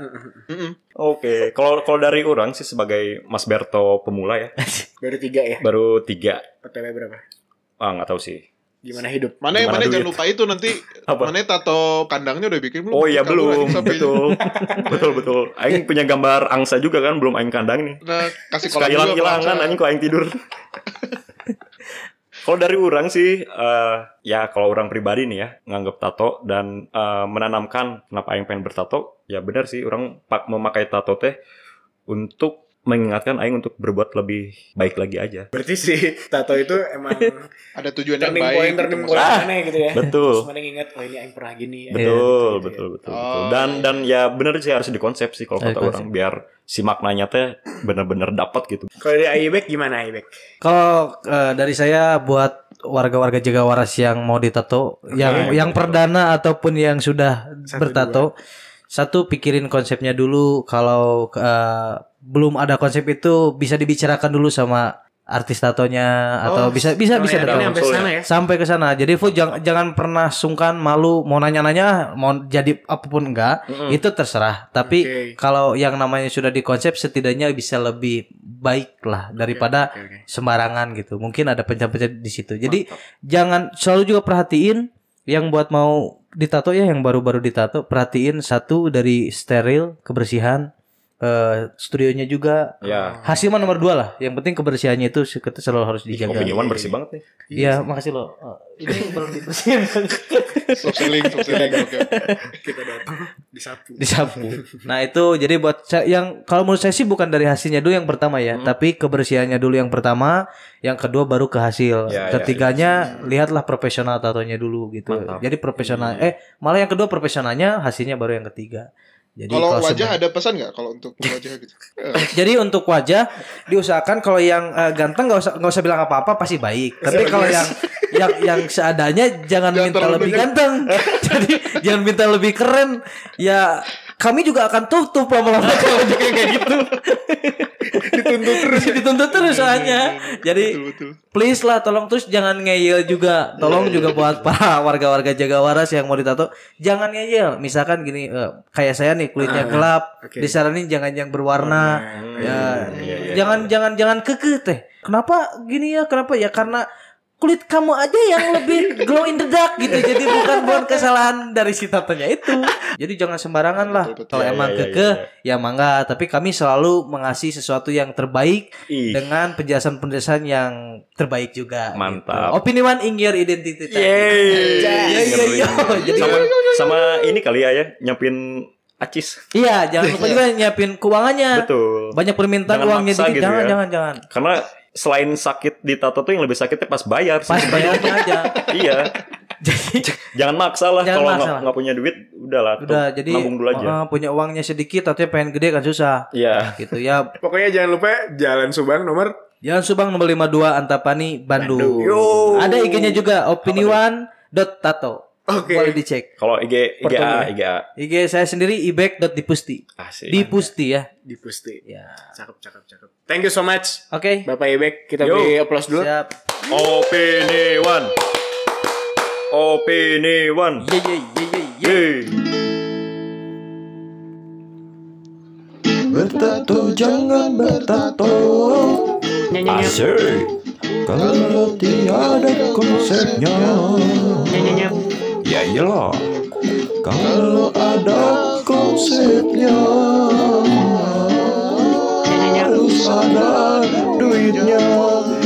Speaker 1: Oke, kalau kalau dari orang sih sebagai Mas Berto pemula ya,
Speaker 2: Baru tiga ya.
Speaker 1: baru tiga.
Speaker 2: OTW berapa?
Speaker 1: Ah nggak tahu sih.
Speaker 2: Gimana hidup?
Speaker 10: mana
Speaker 1: Gimana
Speaker 10: mana
Speaker 1: duit?
Speaker 10: jangan lupa itu nanti
Speaker 1: Apa?
Speaker 10: mana tato kandangnya udah bikin belum
Speaker 1: Oh iya belum, betul, betul betul. Aing punya gambar angsa juga kan, belum Aing kandang nih.
Speaker 10: nah kasih kolam
Speaker 1: hilang
Speaker 10: juga
Speaker 1: hilangan
Speaker 10: kalau
Speaker 1: Aing kok Aing tidur. Kalau dari orang sih, eh, ya kalau orang pribadi nih ya, nganggap tato dan eh, menanamkan kenapa Aing pengen bertato, ya benar sih, orang pak memakai tato teh untuk mengingatkan Aing untuk berbuat lebih baik lagi aja.
Speaker 2: Berarti sih tato itu emang
Speaker 10: ada tujuan yang baik
Speaker 2: point
Speaker 10: gitu
Speaker 2: turning
Speaker 10: maksudnya.
Speaker 2: point aneh gitu ya.
Speaker 1: Betul.
Speaker 2: Terus mana ingat oh ini yang pernah gini ya.
Speaker 1: Betul,
Speaker 2: Gitu,
Speaker 1: betul,
Speaker 2: gitu
Speaker 1: betul,
Speaker 2: ya.
Speaker 1: betul.
Speaker 10: Oh,
Speaker 1: Dan dan ya bener sih harus dikonsep sih kalau kata orang
Speaker 7: dikonsep.
Speaker 1: biar si maknanya teh bener-bener dapat gitu.
Speaker 2: Kalau dari Ayubek gimana Ayubek?
Speaker 7: Kalau eh, dari saya buat warga-warga jaga waras yang mau ditato, yang yang perdana ataupun yang sudah
Speaker 2: Satu,
Speaker 7: bertato, satu pikirin konsepnya dulu. Kalau eh, belum ada konsep itu bisa dibicarakan dulu sama artis tatonya atau
Speaker 2: Oh,
Speaker 7: bisa bisa
Speaker 2: oh
Speaker 7: bisa
Speaker 2: ya,
Speaker 7: datang.
Speaker 2: sampai sana ya.
Speaker 7: sampai ke sana. Jadi Fu jangan jangan pernah sungkan malu mau nanya-nanya mau jadi apa pun enggak
Speaker 1: Mm-mm.
Speaker 7: itu terserah. Tapi
Speaker 2: Oke.
Speaker 7: kalau yang namanya sudah dikonsep setidaknya bisa lebih baik lah daripada
Speaker 2: Oke, oke.
Speaker 7: sembarangan gitu. Mungkin ada pencet-pencet di situ. Jadi jangan selalu juga perhatiin yang buat mau ditato ya yang baru-baru ditato perhatiin satu dari steril kebersihan eh studionya juga
Speaker 1: Ya,
Speaker 7: hasil mah nomor dua lah yang penting kebersihannya itu kita selalu harus dijaga
Speaker 1: kopi Nyaman bersih banget nih.
Speaker 7: Iya, makasih loh. Oh, ini belum dibersihin.
Speaker 10: Stop selling. Oke.
Speaker 2: Kita datang disapu.
Speaker 7: Disapu. Nah, itu jadi buat saya- yang kalau menurut saya sih bukan dari hasilnya dulu yang pertama ya,
Speaker 1: Hmm.
Speaker 7: tapi kebersihannya dulu yang pertama, yang kedua baru ke hasil.
Speaker 1: Ya, ya,
Speaker 7: Ketiganya lihatlah profesional tatonya dulu gitu.
Speaker 1: Mantap.
Speaker 7: Jadi profesional eh malah yang kedua profesionalnya, hasilnya baru yang ketiga. Jadi
Speaker 10: Kalau wajah ada pesan nggak kalau untuk wajah gitu?
Speaker 7: Jadi untuk wajah diusahakan kalau yang eh, ganteng nggak usah nggak usah bilang apa-apa pasti baik. Tapi kalau yang yang yang seadanya jangan,
Speaker 10: Jangan
Speaker 7: minta lebih ganteng. Jadi jangan minta lebih keren. Ya kami juga akan tutup lama-lama kalau kayak gitu. dituntut terus, dituntut terus soalnya. Jadi
Speaker 10: betul betul.
Speaker 7: please lah tolong terus jangan ngeyel juga. Tolong juga buat para warga-warga jaga waras yang mau ditato jangan ngeyel. Misalkan gini eh, kayak saya nih kulitnya gelap,
Speaker 2: oke.
Speaker 7: disaranin jangan yang berwarna. Ya,
Speaker 1: Iya, iya,
Speaker 7: jangan jangan jangan kekeh teh. Kenapa gini ya? Kenapa ya? Karena kulit kamu aja yang lebih glow in the dark gitu. Jadi bukan bukan kesalahan dari si tatonya itu. Jadi jangan sembarangan lah. Kalau
Speaker 1: Iya,
Speaker 7: emang
Speaker 1: iya, iya,
Speaker 7: kekeh ya mangga, tapi kami selalu mengasih sesuatu yang terbaik
Speaker 1: Ih,
Speaker 7: dengan penjelasan-penjelasan yang terbaik juga.
Speaker 1: Mantap.
Speaker 7: Gitu. Opini one in your identity.
Speaker 1: Yeay.
Speaker 7: Iya. Jadi
Speaker 1: sama, sama ini kali ya ya nyiapin acis.
Speaker 7: iya, jangan lupa juga nyiapin keuangannya.
Speaker 1: Betul.
Speaker 7: Banyak permintaan
Speaker 1: Jangan
Speaker 7: uangnya dikit.
Speaker 1: gitu
Speaker 7: jangan,
Speaker 1: ya.
Speaker 7: jangan, jangan.
Speaker 1: Karena selain sakit di tato tuh yang lebih sakitnya pas bayar sih.
Speaker 7: Pas bayarnya aja.
Speaker 1: iya.
Speaker 7: Jadi
Speaker 1: Jangan maksa lah
Speaker 7: Jangan
Speaker 1: kalau
Speaker 7: maksa
Speaker 1: nggak punya duit udahlah. tuh,
Speaker 7: udah jadi
Speaker 1: nabung dulu aja.
Speaker 7: uh, punya uangnya sedikit tapi pengen gede kan susah.
Speaker 1: Iya.
Speaker 7: Gitu ya.
Speaker 2: Pokoknya jangan lupa Jalan Subang nomor
Speaker 7: Jalan Subang nomor 52 Antapani Bandung.
Speaker 2: Bandung. Yo.
Speaker 7: Ada IG-nya juga opiniwan.tato.
Speaker 2: Oke.
Speaker 7: Boleh dicek.
Speaker 1: Kalau IG IGA. IGA
Speaker 7: IG saya sendiri ibek.dipusti.
Speaker 1: asik.
Speaker 7: Dipusti ya.
Speaker 2: di Pusti.
Speaker 7: Ya.
Speaker 2: Cakep, cakep, cakep. Thank you so much.
Speaker 7: Oke.
Speaker 2: Bapak Ayubek, kita
Speaker 1: Yo.
Speaker 2: beri aplaus dulu.
Speaker 7: Siap.
Speaker 1: Opini One. Opini One.
Speaker 7: Ye ye ye ye ye.
Speaker 11: Bertato jangan bertato
Speaker 1: Asik.
Speaker 11: Kalau tiada konsepnya
Speaker 1: Ya iyalah.
Speaker 11: Kalau ada konsepnya Harus ada duitnya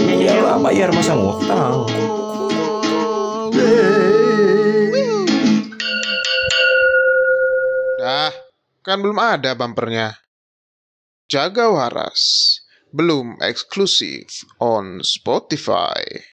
Speaker 1: Iyalah bayar masa ngutang.
Speaker 10: Dah, kan belum ada bumpernya. Jaga waras. Belum eksklusif on Spotify.